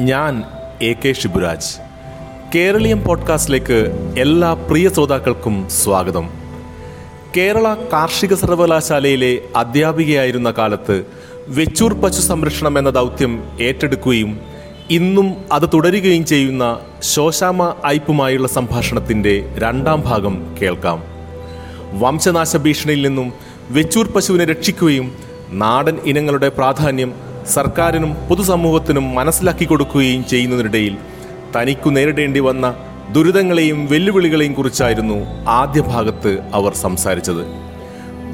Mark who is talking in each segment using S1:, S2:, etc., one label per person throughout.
S1: ഞാൻ A K Shiburaj Keraleeyam പോഡ്കാസ്റ്റിലേക്ക് എല്ലാ പ്രിയ ശ്രോതാക്കൾക്കും സ്വാഗതം. കേരള കാർഷിക സർവകലാശാലയിലെ അധ്യാപികയായിരുന്ന കാലത്ത് വെച്ചൂർ പശു സംരക്ഷണം എന്ന ദൗത്യം ഏറ്റെടുക്കുകയും ഇന്നും അത് തുടരുകയും ചെയ്യുന്ന ശോശാമ ഐപ്പുമായുള്ള സംഭാഷണത്തിന്റെ രണ്ടാം ഭാഗം കേൾക്കാം. വംശനാശ ഭീഷണിയിൽ നിന്നും വെച്ചൂർ പശുവിനെ രക്ഷിക്കുകയും നാടൻ ഇനങ്ങളുടെ പ്രാധാന്യം സർക്കാരിനും പൊതുസമൂഹത്തിനും മനസ്സിലാക്കി കൊടുക്കുകയും ചെയ്യുന്നതിനിടയിൽ തനിക്കു നേരിടേണ്ടി വന്ന ദുരിതങ്ങളെയും വെല്ലുവിളികളെയും കുറിച്ചായിരുന്നു ആദ്യ ഭാഗത്ത് അവർ സംസാരിച്ചത്.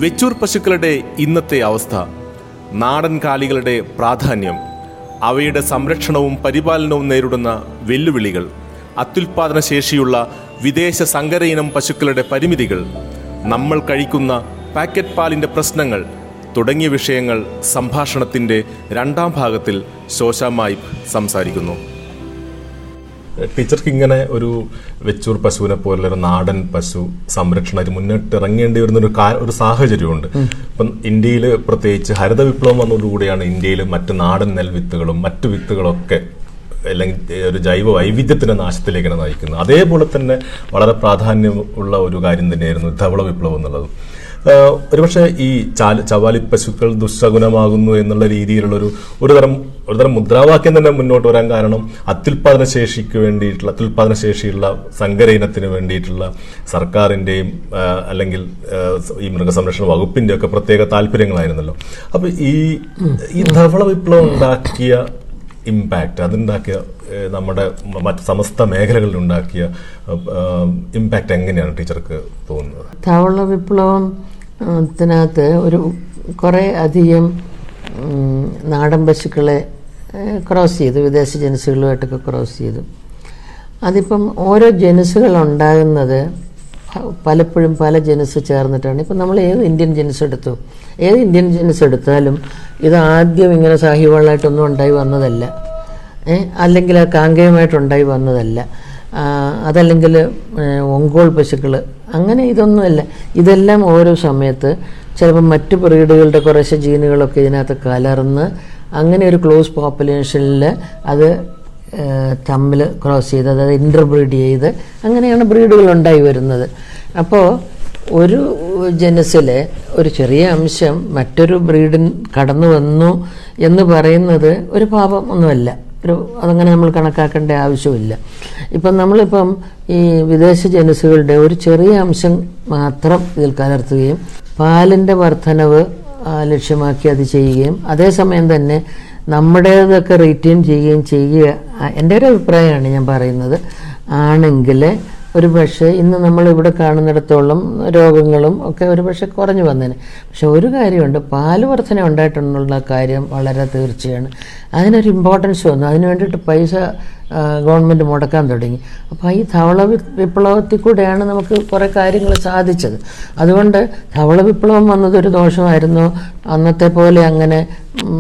S1: വെച്ചൂർ പശുക്കളുടെ ഇന്നത്തെ അവസ്ഥ നാടൻ കാലികളുടെ പ്രാധാന്യം അവയുടെ സംരക്ഷണവും പരിപാലനവും നേരിടുന്ന വെല്ലുവിളികൾ അത്യുൽപാദന ശേഷിയുള്ള വിദേശ സങ്കര ഇനം പശുക്കളുടെ പരിമിതികൾ നമ്മൾ കഴിക്കുന്ന പാക്കറ്റ് പാലിന്റെ പ്രശ്നങ്ങൾ തുടങ്ങിയ വിഷയങ്ങൾ സംഭാഷണത്തിന്റെ രണ്ടാം ഭാഗത്തിൽ ശോശാമായി സംസാരിക്കുന്നു. ടീച്ചർക്ക് ഇങ്ങനെ ഒരു വെച്ചൂർ പശുവിനെ പോലെ ഒരു നാടൻ പശു സംരക്ഷണത്തിന് മുന്നിട്ട് ഇറങ്ങേണ്ടി വരുന്ന ഒരു ഒരു സാഹചര്യമുണ്ട്. ഇപ്പം ഇന്ത്യയിൽ പ്രത്യേകിച്ച് ഹരിത വിപ്ലവം വന്നതോടുകൂടിയാണ് ഇന്ത്യയിൽ മറ്റ് നാടൻ നെൽവിത്തുകളും മറ്റു വിത്തുകളൊക്കെ അല്ലെങ്കിൽ ഒരു ജൈവ വൈവിധ്യത്തിന്റെ നാശത്തിലേക്കാണ് നയിക്കുന്നത്. അതേപോലെ തന്നെ വളരെ പ്രാധാന്യമുള്ള ഒരു കാര്യം തന്നെയായിരുന്നു ധവള വിപ്ലവം എന്നുള്ളത്. ഒരുപക്ഷെ ഈ ചാല ചവാലി പശുക്കൾ ദുസ്സഗുണമാകുന്നു എന്നുള്ള രീതിയിലുള്ളൊരു ഒരു തരം ഒരു തരം മുദ്രാവാക്യം തന്നെ മുന്നോട്ട് വരാൻ കാരണം അത്യുൽപാദന ശേഷിക്ക് വേണ്ടിയിട്ടുള്ള അത്യുൽപാദന ശേഷിയുള്ള സങ്കര ഇനത്തിന് വേണ്ടിയിട്ടുള്ള സർക്കാരിന്റെയും അല്ലെങ്കിൽ ഈ മൃഗസംരക്ഷണ വകുപ്പിന്റെ ഒക്കെ പ്രത്യേക താല്പര്യങ്ങളായിരുന്നല്ലോ അപ്പൊ ഈ ഈ ധവള വിപ്ലവം ഉണ്ടാക്കിയ ഇമ്പാക്റ്റ് അതുണ്ടാക്കിയ നമ്മുടെ മറ്റ് സമസ്ത മേഖലകളിൽ ഉണ്ടാക്കിയ ഇമ്പാക്റ്റ് എങ്ങനെയാണ് ടീച്ചർക്ക് തോന്നുന്നത്?
S2: ധവള വിപ്ലവം ത്തിനകത്ത് ഒരു കുറേ അധികം നാടൻ പശുക്കളെ ക്രോസ് ചെയ്തു. വിദേശ ജനുസുകളുമായിട്ടൊക്കെ ക്രോസ് ചെയ്തു. അതിപ്പം ഓരോ ജനുസുകൾ ഉണ്ടാകുന്നത് പലപ്പോഴും പല ജനുസ് ചേർന്നിട്ടാണ്. ഇപ്പം നമ്മൾ ഏത് ഇന്ത്യൻ ജനുസ് എടുത്തു? ഏത് ഇന്ത്യൻ ജനുസ് എടുത്താലും ഇത് ആദ്യം ഇങ്ങനെ സാഹിവാളായിട്ടൊന്നും ഉണ്ടായി വന്നതല്ല. അല്ലെങ്കിൽ ആ കാങ്കേയമായിട്ടുണ്ടായി വന്നതല്ല. അതല്ലെങ്കിൽ ഒങ്കോൾ പശുക്കൾ അങ്ങനെ ഇതൊന്നുമല്ല. ഇതെല്ലാം ഓരോ സമയത്ത് ചിലപ്പോൾ മറ്റു ബ്രീഡുകളുടെ കുറേശ്ശെ ജീനുകളൊക്കെ ഇതിനകത്ത് കലർന്ന് അങ്ങനെ ഒരു ക്ലോസ് പോപ്പുലേഷനിൽ അത് തമ്മിൽ ക്രോസ് ചെയ്ത് അതായത് ഇന്റർബ്രീഡ് ചെയ്ത് അങ്ങനെയാണ് ബ്രീഡുകൾ ഉണ്ടായി വരുന്നത്. അപ്പോൾ ഒരു ജനസിലെ ഒരു ചെറിയ അംശം മറ്റൊരു ബ്രീഡിൻ കടന്നു വന്നു എന്ന് പറയുന്നത് ഒരു പാപം ഒന്നുമല്ല. ഒരു അതങ്ങനെ നമ്മൾ കണക്കാക്കേണ്ട ആവശ്യമില്ല. ഇപ്പം നമ്മളിപ്പം ഈ വിദേശ ജനസുകളുടെ ഒരു ചെറിയ അംശം മാത്രം ഇതിൽ കലർത്തുകയും പാലിന്റെ വർധനവ് ലക്ഷ്യമാക്കി അത് ചെയ്യുകയും അതേസമയം തന്നെ നമ്മുടേതൊക്കെ റീറ്റെയിൻ ചെയ്യുകയും ചെയ്യുക എന്റെ ഒരു അഭിപ്രായമാണ് ഞാൻ പറയുന്നത്. ആണെങ്കിൽ ഒരു പക്ഷേ ഇന്ന് നമ്മൾ ഇവിടെ കാണുന്നിടത്തോളം രോഗങ്ങളും ഒക്കെ ഒരു പക്ഷേ കുറഞ്ഞു വന്നേനെ. പക്ഷെ ഒരു കാര്യമുണ്ട് പാൽ വർധന ഉണ്ടായിട്ടുള്ള കാര്യം വളരെ തീർച്ചയാണ്. അതിനൊരു ഇമ്പോർട്ടൻസ് വന്നു. അതിന് വേണ്ടിയിട്ട് പൈസ ഗവൺമെന്റ് മുടക്കാൻ തുടങ്ങി. അപ്പോൾ ഈ ധവള വിപ്ലവത്തിൽ കൂടെയാണ് നമുക്ക് കുറേ കാര്യങ്ങൾ സാധിച്ചത്. അതുകൊണ്ട് ധവള വിപ്ലവം വന്നതൊരു ദോഷമായിരുന്നു. അന്നത്തെ പോലെ അങ്ങനെ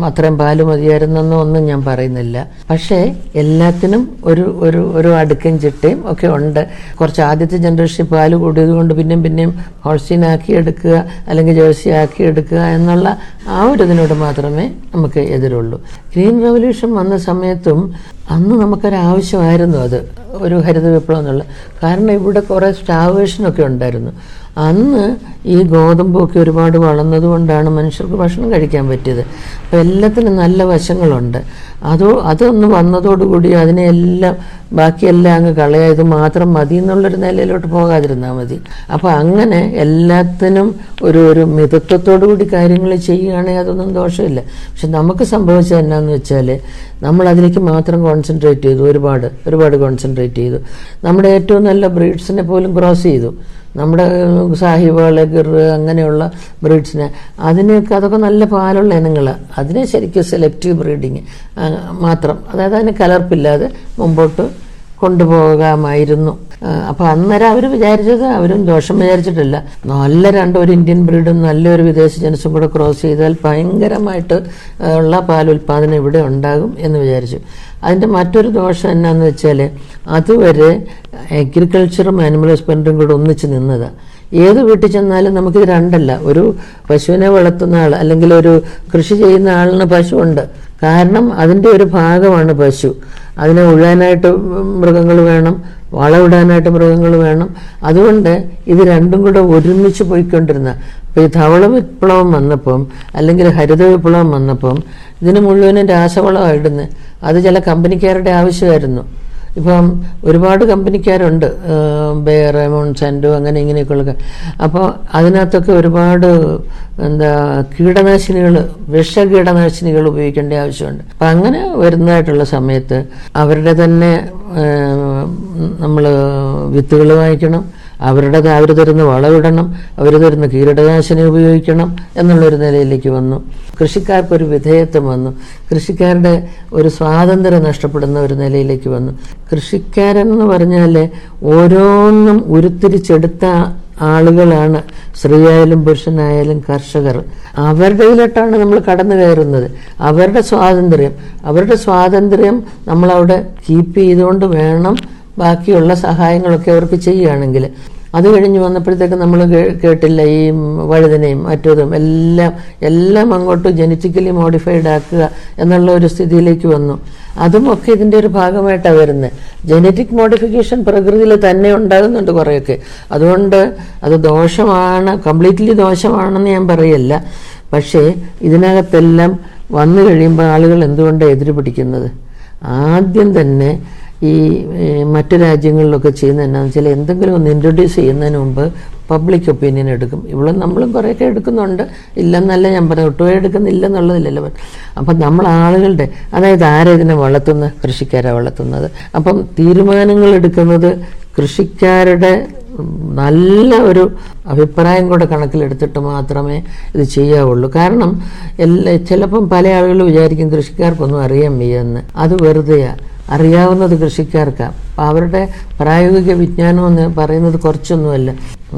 S2: അത്രയും പാൽ മതിയായിരുന്നെന്നോ ഒന്നും ഞാൻ പറയുന്നില്ല. പക്ഷേ എല്ലാത്തിനും ഒരു ഒരു ഒരു അടുക്കും ചിട്ടയും ഒക്കെ ഉണ്ട്. കുറച്ച് ആദ്യത്തെ ജനറേഷൻ പാൽ കൂടിയത് കൊണ്ട് പിന്നെയും പിന്നെയും ഹോൾസ്റ്റീൻ ആക്കി എടുക്കുക അല്ലെങ്കിൽ ജേഴ്സി ആക്കി എടുക്കുക എന്നുള്ള ആ ഒരു ഇതിനോട് മാത്രമേ നമുക്ക് എതിരുള്ളൂ. ഗ്രീൻ റവല്യൂഷൻ വന്ന സമയത്തും അന്ന് നമുക്കൊരു ആവശ്യമായിരുന്നു അത്. ഒരു ഹരിത വിപ്ലവം എന്നുള്ള കാരണം ഇവിടെ കുറേ സ്റ്റാവേഷനൊക്കെ ഉണ്ടായിരുന്നു. അന്ന് ഈ ഗോതമ്പൊക്കെ ഒരുപാട് വളർന്നതുകൊണ്ടാണ് മനുഷ്യർക്ക് ഭക്ഷണം കഴിക്കാൻ പറ്റിയത്. അപ്പോൾ എല്ലാത്തിനും നല്ല വശങ്ങളുണ്ട്. അതോ അതൊന്ന് വന്നതോടുകൂടി അതിനെല്ലാം ബാക്കിയെല്ലാം അങ്ങ് കളയായത് മാത്രം മതി എന്നുള്ളൊരു നിലയിലോട്ട് പോകാതിരുന്നാൽ മതി. അപ്പോൾ അങ്ങനെ എല്ലാത്തിനും ഒരു ഒരു മിതത്വത്തോടു കൂടി കാര്യങ്ങൾ ചെയ്യുകയാണെങ്കിൽ അതൊന്നും ദോഷമില്ല. പക്ഷെ നമുക്ക് സംഭവിച്ചത് എന്നാന്ന് വെച്ചാൽ നമ്മൾ അതിലേക്ക് മാത്രം കോൺസെൻട്രേറ്റ് ചെയ്തു. ഒരുപാട് ഒരുപാട് കോൺസെൻട്രേറ്റ് ചെയ്തു. നമ്മുടെ ഏറ്റവും നല്ല ബ്രീഡ്സിനെ പോലും ക്രോസ് ചെയ്തു. നമ്മുടെ സാഹിബുകൾ ഗിർ അങ്ങനെയുള്ള ബ്രീഡ്സിനെ. അതിനൊക്കെ അതൊക്കെ നല്ല പാലുള്ള ഇനങ്ങൾ അതിനെ ശരിക്കും സെലക്റ്റീവ് ബ്രീഡിങ് മാത്രം. അതായത് അതിന് കലർപ്പില്ലാതെ മുമ്പോട്ട് കൊണ്ടുപോകാമായിരുന്നു. അപ്പോൾ അന്നേരം അവർ വിചാരിച്ചത് അവരും ദോഷം വിചാരിച്ചിട്ടില്ല. നല്ല രണ്ടൊരു ഇന്ത്യൻ ബ്രീഡും നല്ലൊരു വിദേശ ജനസും കൂടെ ക്രോസ് ചെയ്താൽ ഭയങ്കരമായിട്ട് ഉള്ള പാൽ ഉൽപാദനം ഇവിടെ ഉണ്ടാകും എന്ന് വിചാരിച്ചു. അതിന്റെ മറ്റൊരു ദോഷം എന്നാന്ന് വെച്ചാൽ അതുവരെ അഗ്രികൾച്ചറും ആനിമൽ ഹസ്ബൻഡറും കൂടെ ഒന്നിച്ച് നിന്നതാണ് ഏത് വീട്ടിൽ ചെന്നാലും നമുക്കിത് രണ്ടല്ല. ഒരു പശുവിനെ വളർത്തുന്ന ആൾ അല്ലെങ്കിൽ ഒരു കൃഷി ചെയ്യുന്ന ആളിന് പശുവുണ്ട്. കാരണം അതിന്റെ ഒരു ഭാഗമാണ് പശു. അതിനെ ഉഴാനായിട്ട് മൃഗങ്ങൾ വേണം വളമിടാനായിട്ട് മൃഗങ്ങൾ വേണം. അതുകൊണ്ട് ഇത് രണ്ടും കൂടെ ഒരുമിച്ച് പോയിക്കൊണ്ടിരുന്ന അപ്പോൾ ഈ ധവള വിപ്ലവം വന്നപ്പം അല്ലെങ്കിൽ ഹരിത വിപ്ലവം വന്നപ്പം ഇതിന് മുഴുവനും രാസവളമായിടുന്നത് അത് ചില കമ്പനിക്കാരുടെ ആവശ്യമായിരുന്നു. ഇപ്പം ഒരുപാട് കമ്പനിക്കാരുണ്ട് ബെയർ മോൺസാൻഡോ അങ്ങനെ ഇങ്ങനെയൊക്കെയുള്ള അപ്പോൾ അതിനകത്തൊക്കെ ഒരുപാട് എന്താ കീടനാശിനികൾ വിഷ കീടനാശിനികൾ ഉപയോഗിക്കേണ്ട ആവശ്യമുണ്ട്. അപ്പം അങ്ങനെ വരുന്നതായിട്ടുള്ള സമയത്ത് അവരുടെ തന്നെ നമ്മൾ വിത്തുകൾ വാങ്ങിക്കണം. അവരുടെ അവർ തരുന്ന വളമിടണം അവർ തരുന്ന കീടനാശിനി ഉപയോഗിക്കണം എന്നുള്ളൊരു നിലയിലേക്ക് വന്നു. കൃഷിക്കാർക്കൊരു വിധേയത്വം വന്നു. കൃഷിക്കാരുടെ ഒരു സ്വാതന്ത്ര്യം നഷ്ടപ്പെടുന്ന ഒരു നിലയിലേക്ക് വന്നു. കൃഷിക്കാരൻ എന്ന് പറഞ്ഞാൽ ഓരോന്നും ഉരുത്തിരിച്ചെടുത്ത ആളുകളാണ്. സ്ത്രീയായാലും പുരുഷനായാലും കർഷകർ. അവരുടെ ഇതിലോട്ടാണ് നമ്മൾ കടന്നു കയറുന്നത്. അവരുടെ സ്വാതന്ത്ര്യം. അവരുടെ സ്വാതന്ത്ര്യം നമ്മളവിടെ കീപ്പ് ചെയ്തുകൊണ്ട് വേണം ബാക്കിയുള്ള സഹായങ്ങളൊക്കെ അവർക്ക് ചെയ്യുകയാണെങ്കിൽ അത് കഴിഞ്ഞ് വന്നപ്പോഴത്തേക്ക് നമ്മൾ കേട്ടില്ല ഈ വഴുതനയും മറ്റതും എല്ലാം എല്ലാം അങ്ങോട്ട് ജനറ്റിക്കലി മോഡിഫൈഡ് ആക്കുക എന്നുള്ള ഒരു സ്ഥിതിയിലേക്ക് വന്നു. അതും ഒക്കെ ഇതിന്റെ ഒരു ഭാഗമായിട്ടാണ് വരുന്നത്. ജനറ്റിക് മോഡിഫിക്കേഷൻ പ്രകൃതിയിൽ തന്നെ ഉണ്ടാകുന്നുണ്ട് കുറേയൊക്കെ. അതുകൊണ്ട് അത് ദോഷമാണ് കംപ്ലീറ്റ്ലി ദോഷമാണെന്ന് ഞാൻ പറയല്ല. പക്ഷേ ഇതിനകത്തെല്ലാം വന്നു കഴിയുമ്പോൾ ആളുകൾ എന്തുകൊണ്ടാണ് എതിര് പിടിക്കുന്നത്? ആദ്യം തന്നെ ഈ മറ്റു രാജ്യങ്ങളിലൊക്കെ ചെയ്യുന്നത് എന്നാന്ന് വെച്ചാൽ എന്തെങ്കിലും ഒന്ന് ഇൻട്രൊഡ്യൂസ് ചെയ്യുന്നതിന് മുമ്പ് പബ്ലിക് ഒപ്പീനിയൻ എടുക്കും. ഇവിടെ നമ്മളും കുറേയൊക്കെ എടുക്കുന്നുണ്ട്. ഇല്ലെന്നല്ല ഞാൻ പറഞ്ഞു ഒട്ടുപോയി എടുക്കുന്നില്ല എന്നുള്ളതില്ലല്ലോ അപ്പം നമ്മൾ ആളുകളുടെ അതായത് ആരാ ഇതിനെ വളർത്തുന്നത് കൃഷിക്കാരാണ് വളർത്തുന്നത്. അപ്പം തീരുമാനങ്ങൾ എടുക്കുന്നത് കൃഷിക്കാരുടെ നല്ല ഒരു അഭിപ്രായം കൂടെ കണക്കിലെടുത്തിട്ട് മാത്രമേ ഇത് ചെയ്യാവുള്ളൂ. കാരണം എല്ലാ ചിലപ്പം പല ആളുകൾ വിചാരിക്കും കൃഷിക്കാർക്കൊന്നും അറിയാൻ വയ്യെന്ന് അത് വെറുതെയാണ് അറിയാവുന്നത് കൃഷിക്കാർക്കാണ് അപ്പം അവരുടെ പ്രായോഗിക വിജ്ഞാനം എന്ന് പറയുന്നത് കുറച്ചൊന്നുമല്ല.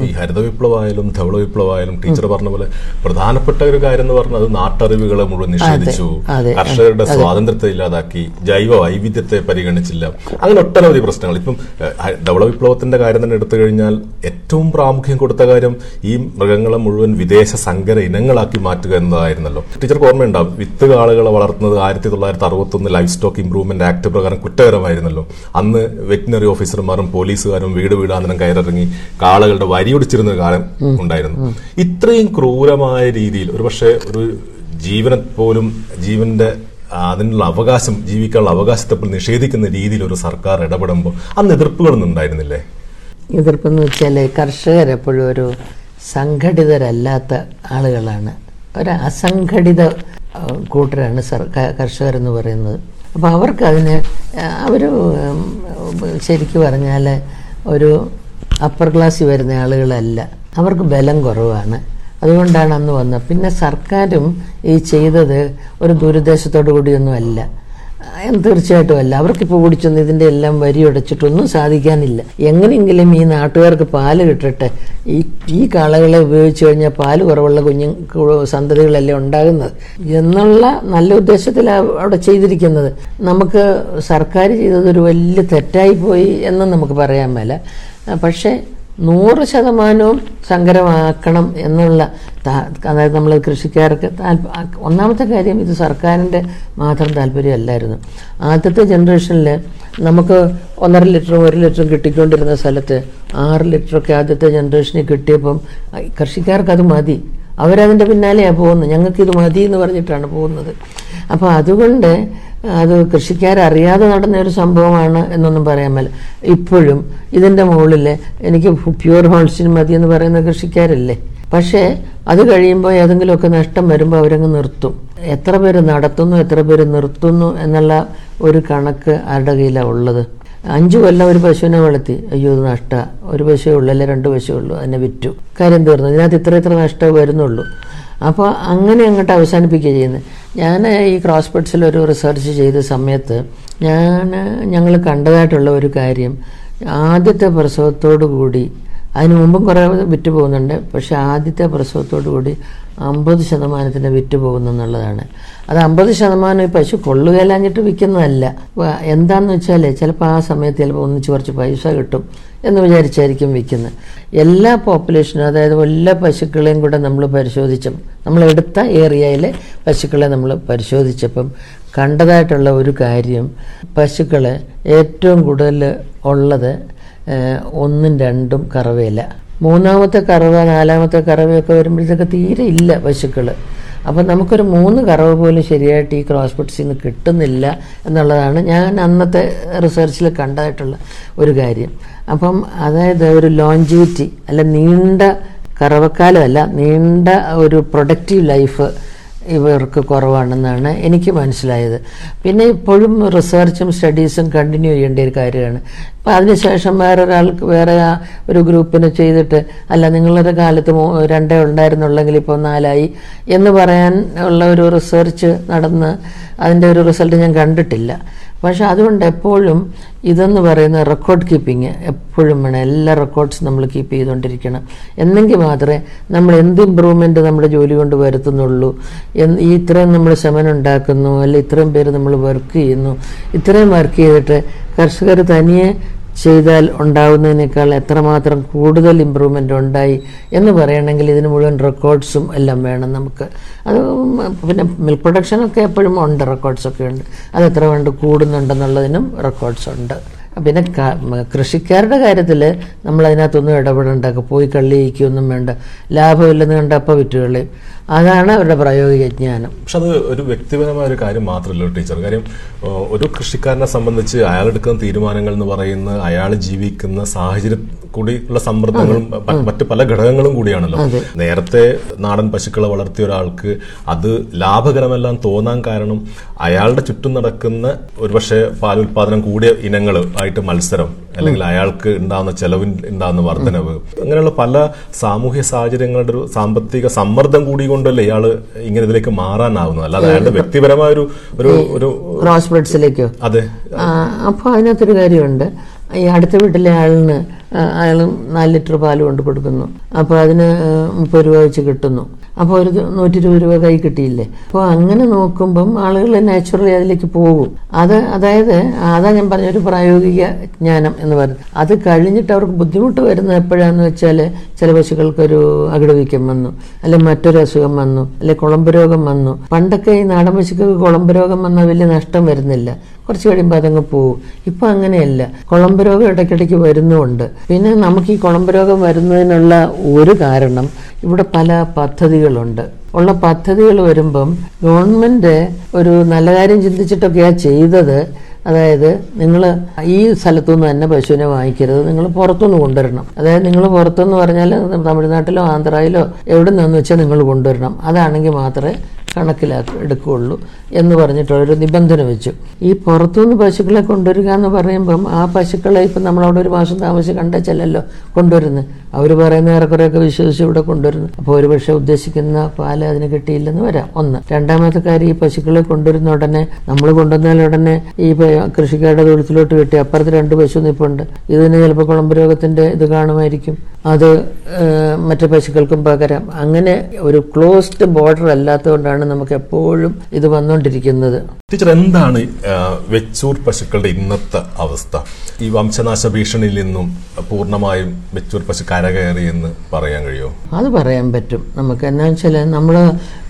S1: ഈ ഹരിത വിപ്ലവമായാലും ധവള വിപ്ലവമായാലും ടീച്ചർ പറഞ്ഞ പോലെ പ്രധാനപ്പെട്ട ഒരു കാര്യം എന്ന് പറഞ്ഞത് നാട്ടറിവുകളെ മുഴുവൻ നിഷേധിച്ചു. കർഷകരുടെ സ്വാതന്ത്ര്യത്തെ ഇല്ലാതാക്കി ജൈവ വൈവിധ്യത്തെ പരിഗണിച്ചില്ല. അങ്ങനെ ഒട്ടനവധി പ്രശ്നങ്ങൾ. ഇപ്പം ധവള വിപ്ലവത്തിന്റെ കാര്യം തന്നെ എടുത്തു കഴിഞ്ഞാൽ ഏറ്റവും പ്രാമുഖ്യം കൊടുത്ത കാര്യം ഈ മൃഗങ്ങളെ മുഴുവൻ വിദേശ സങ്കര ഇനങ്ങളാക്കി മാറ്റുക എന്നതായിരുന്നല്ലോ. ടീച്ചർക്ക് ഓർമ്മയുണ്ടാവും വിത്ത് കാളുകളെ വളർത്തുന്നത് ആയിരത്തി തൊള്ളായിരത്തി അറുപത്തൊന്ന് ലൈഫ് സ്റ്റോക്ക് ഇംപ്രൂവ്മെന്റ് ആക്ട് പ്രകാരം കുറ്റകരമായിരുന്നല്ലോ. അന്ന് വെറ്റിനറി ഓഫീസർമാരും പോലീസുകാരും വീട് വീടാന്തരം കയറിറങ്ങി കാളകളുടെ വരിയൊടിച്ചിരുന്ന കാലം ഉണ്ടായിരുന്നു. ഇത്രയും ക്രൂരമായ രീതിയിൽ ഒരുപക്ഷെ ഒരു ജീവനെ പോലും ജീവന്റെ അതിനുള്ള അവകാശം ജീവിക്കാനുള്ള അവകാശത്തെ പോലും നിഷേധിക്കുന്ന രീതിയിൽ ഒരു സർക്കാർ ഇടപെടുമ്പോൾ അന്ന് എതിർപ്പുകളൊന്നും ഉണ്ടായിരുന്നില്ലേ?
S2: എതിർപ്പെന്ന് വെച്ചാൽ കർഷകരെപ്പോഴും ഒരു സംഘടിതരല്ലാത്ത ആളുകളാണ്. ഒരു അസംഘടിത കൂട്ടരാണ് സർക്കാർ കർഷകരെന്ന് പറയുന്നത്. അപ്പോൾ അവർക്ക് അതിന് അവർ ശരിക്കും പറഞ്ഞാൽ ഒരു അപ്പർ ക്ലാസ്സിൽ വരുന്ന ആളുകളല്ല. അവർക്ക് ബലം കുറവാണ്. അതുകൊണ്ടാണ് അന്ന് വന്നത്. പിന്നെ സർക്കാരും ഈ ചെയ്തത് ഒരു ദുരുദ്ദേശത്തോടു കൂടിയൊന്നും അല്ല തീർച്ചയായിട്ടും അല്ല. അവർക്കിപ്പോൾ ഓടിച്ചൊന്നും ഇതിന്റെ എല്ലാം വരി ഉടച്ചിട്ടൊന്നും സാധിക്കാനില്ല. എങ്ങനെയെങ്കിലും ഈ നാട്ടുകാർക്ക് പാൽ കിട്ടട്ടെ. ഈ ഈ കാളകളെ ഉപയോഗിച്ച് കഴിഞ്ഞാൽ പാൽ കുറവുള്ള കുഞ്ഞു സന്തതികളല്ലേ ഉണ്ടാകുന്നത്? എന്നുള്ള നല്ല ഉദ്ദേശത്തിലാണ് അവിടെ ചെയ്തിരിക്കുന്നത്. നമുക്ക് സർക്കാർ ചെയ്തത് ഒരു വലിയ തെറ്റായി പോയി എന്ന് നമുക്ക് പറയാൻ മേല. പക്ഷേ നൂറ് ശതമാനവും സങ്കരമാക്കണം എന്നുള്ള അതായത് നമ്മൾ കൃഷിക്കാർക്ക് ഒന്നാമത്തെ കാര്യം ഇത് സർക്കാരിന്റെ മാത്രം താല്പര്യമല്ലായിരുന്നു. ആദ്യത്തെ ജനറേഷനിൽ നമുക്ക് ഒന്നര ലിറ്ററും ഒരു ലിറ്ററും കിട്ടിക്കൊണ്ടിരുന്ന സ്ഥലത്ത് ആറ് ലിറ്ററൊക്കെ ആദ്യത്തെ ജനറേഷനിൽ കിട്ടിയപ്പം കൃഷിക്കാർക്ക് അത് മതി. അവരതിന്റെ പിന്നാലെയാണ് പോകുന്നത്. ഞങ്ങൾക്കിത് മതി എന്ന് പറഞ്ഞിട്ടാണ് പോകുന്നത്. അപ്പോൾ അതുകൊണ്ട് അത് കൃഷിക്കാരറിയാതെ നടന്ന ഒരു സംഭവമാണ് എന്നൊന്നും പറയാൻ മേല. ഇപ്പോഴും ഇതിന്റെ മുകളിൽ എനിക്ക് പ്യൂർ ഹോൾസിന് മതി എന്ന് പറയുന്ന കൃഷിക്കാരല്ലേ? പക്ഷേ അത് കഴിയുമ്പോൾ ഏതെങ്കിലുമൊക്കെ നഷ്ടം വരുമ്പോൾ അവരങ്ങ് നിർത്തും. എത്ര പേര് നടത്തുന്നു എത്ര പേര് നിർത്തുന്നു എന്നുള്ള ഒരു കണക്ക് ആരുടെ കയ്യിലാണ് ഉള്ളത്? അഞ്ചു കൊല്ലം ഒരു പശുവിനെ വളർത്തി. അയ്യോ ഇത് നഷ്ട. ഒരു പശുവേ ഉള്ളൂ അല്ലെ രണ്ട് പശുവേ ഉള്ളൂ അതിനെ വിറ്റു. കാര്യം തീർന്നു ഇതിനകത്ത് ഇത്ര ഇത്ര നഷ്ടം വരുന്നുള്ളൂ. അപ്പോൾ അങ്ങനെ അങ്ങോട്ട് അവസാനിപ്പിക്കുക ചെയ്യുന്നത്. ഞാൻ ഈ ക്രോസ് ബെഡ്സിൽ ഒരു റിസർച്ച് ചെയ്ത സമയത്ത് ഞാൻ ഞങ്ങൾ കണ്ടതായിട്ടുള്ള ഒരു കാര്യം ആദ്യത്തെ പ്രസവത്തോടു കൂടി അതിന് മുമ്പും കുറേ വിറ്റ് പോകുന്നുണ്ട് പക്ഷേ ആദ്യത്തെ പ്രസവത്തോടു കൂടി അമ്പത് ശതമാനത്തിന് വിറ്റ് പോകുന്നു എന്നുള്ളതാണ്. അത് അമ്പത് ശതമാനം ഈ പശു കൊള്ളുകയില്ലാഞ്ഞിട്ട് വിൽക്കുന്നതല്ല. എന്താണെന്ന് വെച്ചാൽ ചിലപ്പോൾ ആ സമയത്ത് ചിലപ്പോൾ ഒന്നിച്ച് കുറച്ച് പൈസ കിട്ടും എന്ന് വിചാരിച്ചായിരിക്കും വിൽക്കുന്നത് എല്ലാ പോപ്പുലേഷനും അതായത് എല്ലാ പശുക്കളെയും കൂടെ നമ്മൾ പരിശോധിച്ചും നമ്മൾ എടുത്ത ഏരിയയിലെ പശുക്കളെ നമ്മൾ പരിശോധിച്ചപ്പം കണ്ടതായിട്ടുള്ള ഒരു കാര്യം പശുക്കളെ ഏറ്റവും കൂടുതൽ ഉള്ളത് ഒന്നും രണ്ടും കറവയില്ല. മൂന്നാമത്തെ കറവ നാലാമത്തെ കറവയൊക്കെ വരുമ്പോഴത്തേക്ക് തീരെ ഇല്ല പശുക്കൾ അപ്പം നമുക്കൊരു മൂന്ന് കറവ പോലും ശരിയായിട്ട് ഈ ക്രോസ് ബുട്ട്സിൽ നിന്ന് കിട്ടുന്നില്ല എന്നുള്ളതാണ് ഞാൻ അന്നത്തെ റിസർച്ചിൽ കണ്ടതായിട്ടുള്ള ഒരു കാര്യം. അപ്പം അതായത് ഒരു ലോഞ്ചിവിറ്റി അല്ല നീണ്ട കറവക്കാലമല്ല നീണ്ട ഒരു പ്രൊഡക്റ്റീവ് ലൈഫ് ഇവർക്ക് കുറവാണെന്നാണ് എനിക്ക് മനസ്സിലായത്. പിന്നെ ഇപ്പോഴും റിസർച്ചും സ്റ്റഡീസും കണ്ടിന്യൂ ചെയ്യേണ്ട ഒരു കാര്യമാണ്. അപ്പം അതിനുശേഷം വേറെ ഒരാൾക്ക് വേറെ ഒരു ഗ്രൂപ്പിനെ ചെയ്തിട്ട് അല്ല നിങ്ങളുടെ കാലത്ത് രണ്ടേ ഉണ്ടായിരുന്നുള്ളെങ്കിൽ ഇപ്പോൾ നാലായി എന്ന് പറയാൻ ഉള്ള ഒരു റിസർച്ച് നടന്ന് അതിന്റെ ഒരു റിസൾട്ട് ഞാൻ കണ്ടിട്ടില്ല. പക്ഷെ അതുകൊണ്ട് എപ്പോഴും ഇതെന്ന് പറയുന്ന റെക്കോർഡ് കീപ്പിങ് എപ്പോഴും വേണം. എല്ലാ റെക്കോർഡ്സ് നമ്മൾ കീപ്പ് ചെയ്തുകൊണ്ടിരിക്കണം. എന്നെങ്കിൽ മാത്രമേ നമ്മൾ എന്ത് ഇമ്പ്രൂവ്മെന്റ് നമ്മുടെ ജോലി കൊണ്ട് വരുത്തുന്നുള്ളൂ. ഈ ഇത്രയും നമ്മൾ ശമനം ഉണ്ടാക്കുന്നു അല്ലെ ഇത്രയും പേര് നമ്മൾ വർക്ക് ചെയ്യുന്നു. ഇത്രയും വർക്ക് ചെയ്തിട്ട് കർഷകർ തനിയെ ചെയ്താൽ ഉണ്ടാവുന്നതിനേക്കാൾ എത്രമാത്രം കൂടുതൽ ഇമ്പ്രൂവ്മെന്റ് ഉണ്ടായി എന്ന് പറയണമെങ്കിൽ ഇതിന് മുഴുവൻ റെക്കോർഡ്സും എല്ലാം വേണം നമുക്ക്. അത് പിന്നെ മിൽക്ക് പ്രൊഡക്ഷനൊക്കെ എപ്പോഴും ഉണ്ട് റെക്കോർഡ്സൊക്കെ ഉണ്ട്. അത് എത്ര കണ്ട് കൂടുന്നുണ്ടെന്നുള്ളതിനും റെക്കോർഡ്സ് ഉണ്ട്. പിന്നെ കൃഷിക്കാരുടെ കാര്യത്തിൽ നമ്മൾ അതിനകത്തൊന്നും ഇടപെടേണ്ട പോയി കള്ളിയിക്കൊന്നും വേണ്ട. ലാഭമില്ലെന്ന് കണ്ടപ്പോൾ വിറ്റുകളയും. അതാണ് അവരുടെ പ്രായോഗിക ജ്ഞാനം
S1: പക്ഷെ അത് ഒരു വ്യക്തിപരമായ ഒരു കാര്യം മാത്രമല്ല ടീച്ചർ. കാര്യം ഒരു കൃഷിക്കാരനെ സംബന്ധിച്ച് അയാൾ എടുക്കുന്ന തീരുമാനങ്ങൾ എന്ന് പറയുന്ന അയാൾ ജീവിക്കുന്ന സാഹചര്യം കൂടി ഉള്ള സമ്മർദ്ദങ്ങളും മറ്റു മറ്റ് പല ഘടകങ്ങളും കൂടിയാണല്ലോ. നേരത്തെ നാടൻ പശുക്കളെ വളർത്തിയ ഒരാൾക്ക് അത് ലാഭകരമെല്ലാം തോന്നാൻ കാരണം അയാളുടെ ചുറ്റും നടക്കുന്ന ഒരുപക്ഷെ പാലുൽപാദനം കൂടിയ ഇനങ്ങൾ ആയിട്ട് മത്സരം അല്ലെങ്കിൽ അയാൾക്ക് ഉണ്ടാകുന്ന ചെലവിൽ ഉണ്ടാകുന്ന വർധനവ്. അങ്ങനെയുള്ള പല സാമൂഹ്യ സാഹചര്യങ്ങളുടെ ഒരു സാമ്പത്തിക സമ്മർദ്ദം കൂടി കൊണ്ടല്ലേ ഇയാൾ ഇങ്ങനെ ഇതിലേക്ക് മാറാനാവുന്നത്. അല്ലാതെ അയാളുടെ വ്യക്തിപരമായ ഒരു ഒരു ഒരു
S2: ക്രോസ് ബ്രെഡ്സിലേക്കോ
S1: അതെ.
S2: അപ്പോൾ അതിനകത്തൊരു കാര്യമുണ്ട്. ഈ അടുത്ത വീട്ടിലെ ആളിന് അയാൾ നാല് ലിറ്റർ പാൽ കൊണ്ട് കൊടുക്കുന്നു. അപ്പോൾ അതിന് മുപ്പത് രൂപ വെച്ച് കിട്ടുന്നു. അപ്പോൾ ഒരു നൂറ്റി ഇരുപത് രൂപ കൈ കിട്ടിയില്ലേ? അപ്പോൾ അങ്ങനെ നോക്കുമ്പം ആളുകൾ നാച്ചുറലി അതിലേക്ക് പോകും. അത് അതായത് അതാ ഞാൻ പറഞ്ഞ ഒരു പ്രായോഗിക ജ്ഞാനം എന്ന് പറയുന്നത്. അത് കഴിഞ്ഞിട്ട് അവർക്ക് ബുദ്ധിമുട്ട് വരുന്നത് എപ്പോഴാന്ന് വെച്ചാൽ ചില പശുക്കൾക്കൊരു അകിടുവീക്കം വന്നു അല്ലെ മറ്റൊരു അസുഖം വന്നു അല്ലെ കുളമ്പ് രോഗം വന്നു. പണ്ടൊക്കെ ഈ നാടൻ പശുക്കൾക്ക് കുളമ്പ് രോഗം വന്നാൽ വലിയ നഷ്ടം വരുന്നില്ല. കുറച്ച് കഴിയുമ്പോൾ അതങ്ങ് പോകും ഇപ്പം അങ്ങനെയല്ല. കുളമ്പ് രോഗം ഇടയ്ക്കിടയ്ക്ക് വരുന്നുമുണ്ട് പിന്നെ നമുക്ക് ഈ കുളമ്പ് രോഗം വരുന്നതിനുള്ള ഒരു കാരണം ഇവിടെ പല പദ്ധതികളുണ്ട്. ഉള്ള പദ്ധതികൾ വരുമ്പം ഗവൺമെന്റ് ഒരു നല്ല കാര്യം ചിന്തിച്ചിട്ടൊക്കെയാണ് ചെയ്തത്. അതായത് നിങ്ങൾ ഈ സ്ഥലത്തുനിന്ന് തന്നെ പശുവിനെ വാങ്ങിക്കരുത്. നിങ്ങൾ പുറത്തുനിന്ന് കൊണ്ടുവരണം. അതായത് നിങ്ങൾ പുറത്തുനിന്ന് പറഞ്ഞാൽ തമിഴ്നാട്ടിലോ ആന്ധ്രയിലോ എവിടെ നിന്നെന്ന് വെച്ചാൽ നിങ്ങൾ കൊണ്ടുവരണം. അതാണെങ്കിൽ മാത്രമേ കണക്കിലാക്കി എന്ന് പറഞ്ഞിട്ട് ഒരു നിബന്ധന വെച്ചു. ഈ പുറത്തുനിന്ന് പശുക്കളെ കൊണ്ടുവരിക എന്ന് പറയുമ്പം ആ പശുക്കളെ ഇപ്പം നമ്മളവിടെ ഒരു മാസം താമസിച്ച് കണ്ടച്ചല്ലോ കൊണ്ടുവരുന്നത് അവർ പറയുന്ന ഏറെക്കുറെയൊക്കെ വിശ്വസിച്ച് ഇവിടെ കൊണ്ടുവരുന്നു. അപ്പോൾ ഒരുപക്ഷെ ഉദ്ദേശിക്കുന്ന പാൽ അതിന് കിട്ടിയില്ലെന്ന് വരാം. ഒന്ന്. രണ്ടാമത്തെ കാര്യം ഈ പശുക്കളെ കൊണ്ടുവരുന്ന ഉടനെ നമ്മൾ കൊണ്ടുവന്നാൽ ഉടനെ ഈ കൃഷിക്കാരുടെ തൊഴുത്തിലോട്ട് കിട്ടി അപ്പുറത്ത് രണ്ട് പശു നിൽപ്പുണ്ട് ഇതിന് ചിലപ്പോൾ കുളമ്പ് രോഗത്തിന്റെ ഇത് കാണുമായിരിക്കും. അത് മറ്റു പശുക്കൾക്കും പകരം. അങ്ങനെ ഒരു ക്ലോസ്ഡ് ബോർഡർ അല്ലാത്തതുകൊണ്ടാണ് നമുക്ക് എപ്പോഴും ഇത് വന്നുകൊണ്ടിരിക്കുന്നത്
S1: ടീച്ചർ എന്താണ് വെച്ചൂർ പശുക്കളുടെ ഇന്നത്തെ അവസ്ഥ? ഈ വംശനാശ ഭീഷണിയിൽ നിന്നും പൂർണമായും വെച്ചൂർ പശു കരകയറി എന്ന് പറയാൻ കഴിയുമോ?
S2: അത് പറയാൻ പറ്റും. നമുക്ക് എന്നാ വെച്ചാൽ നമ്മൾ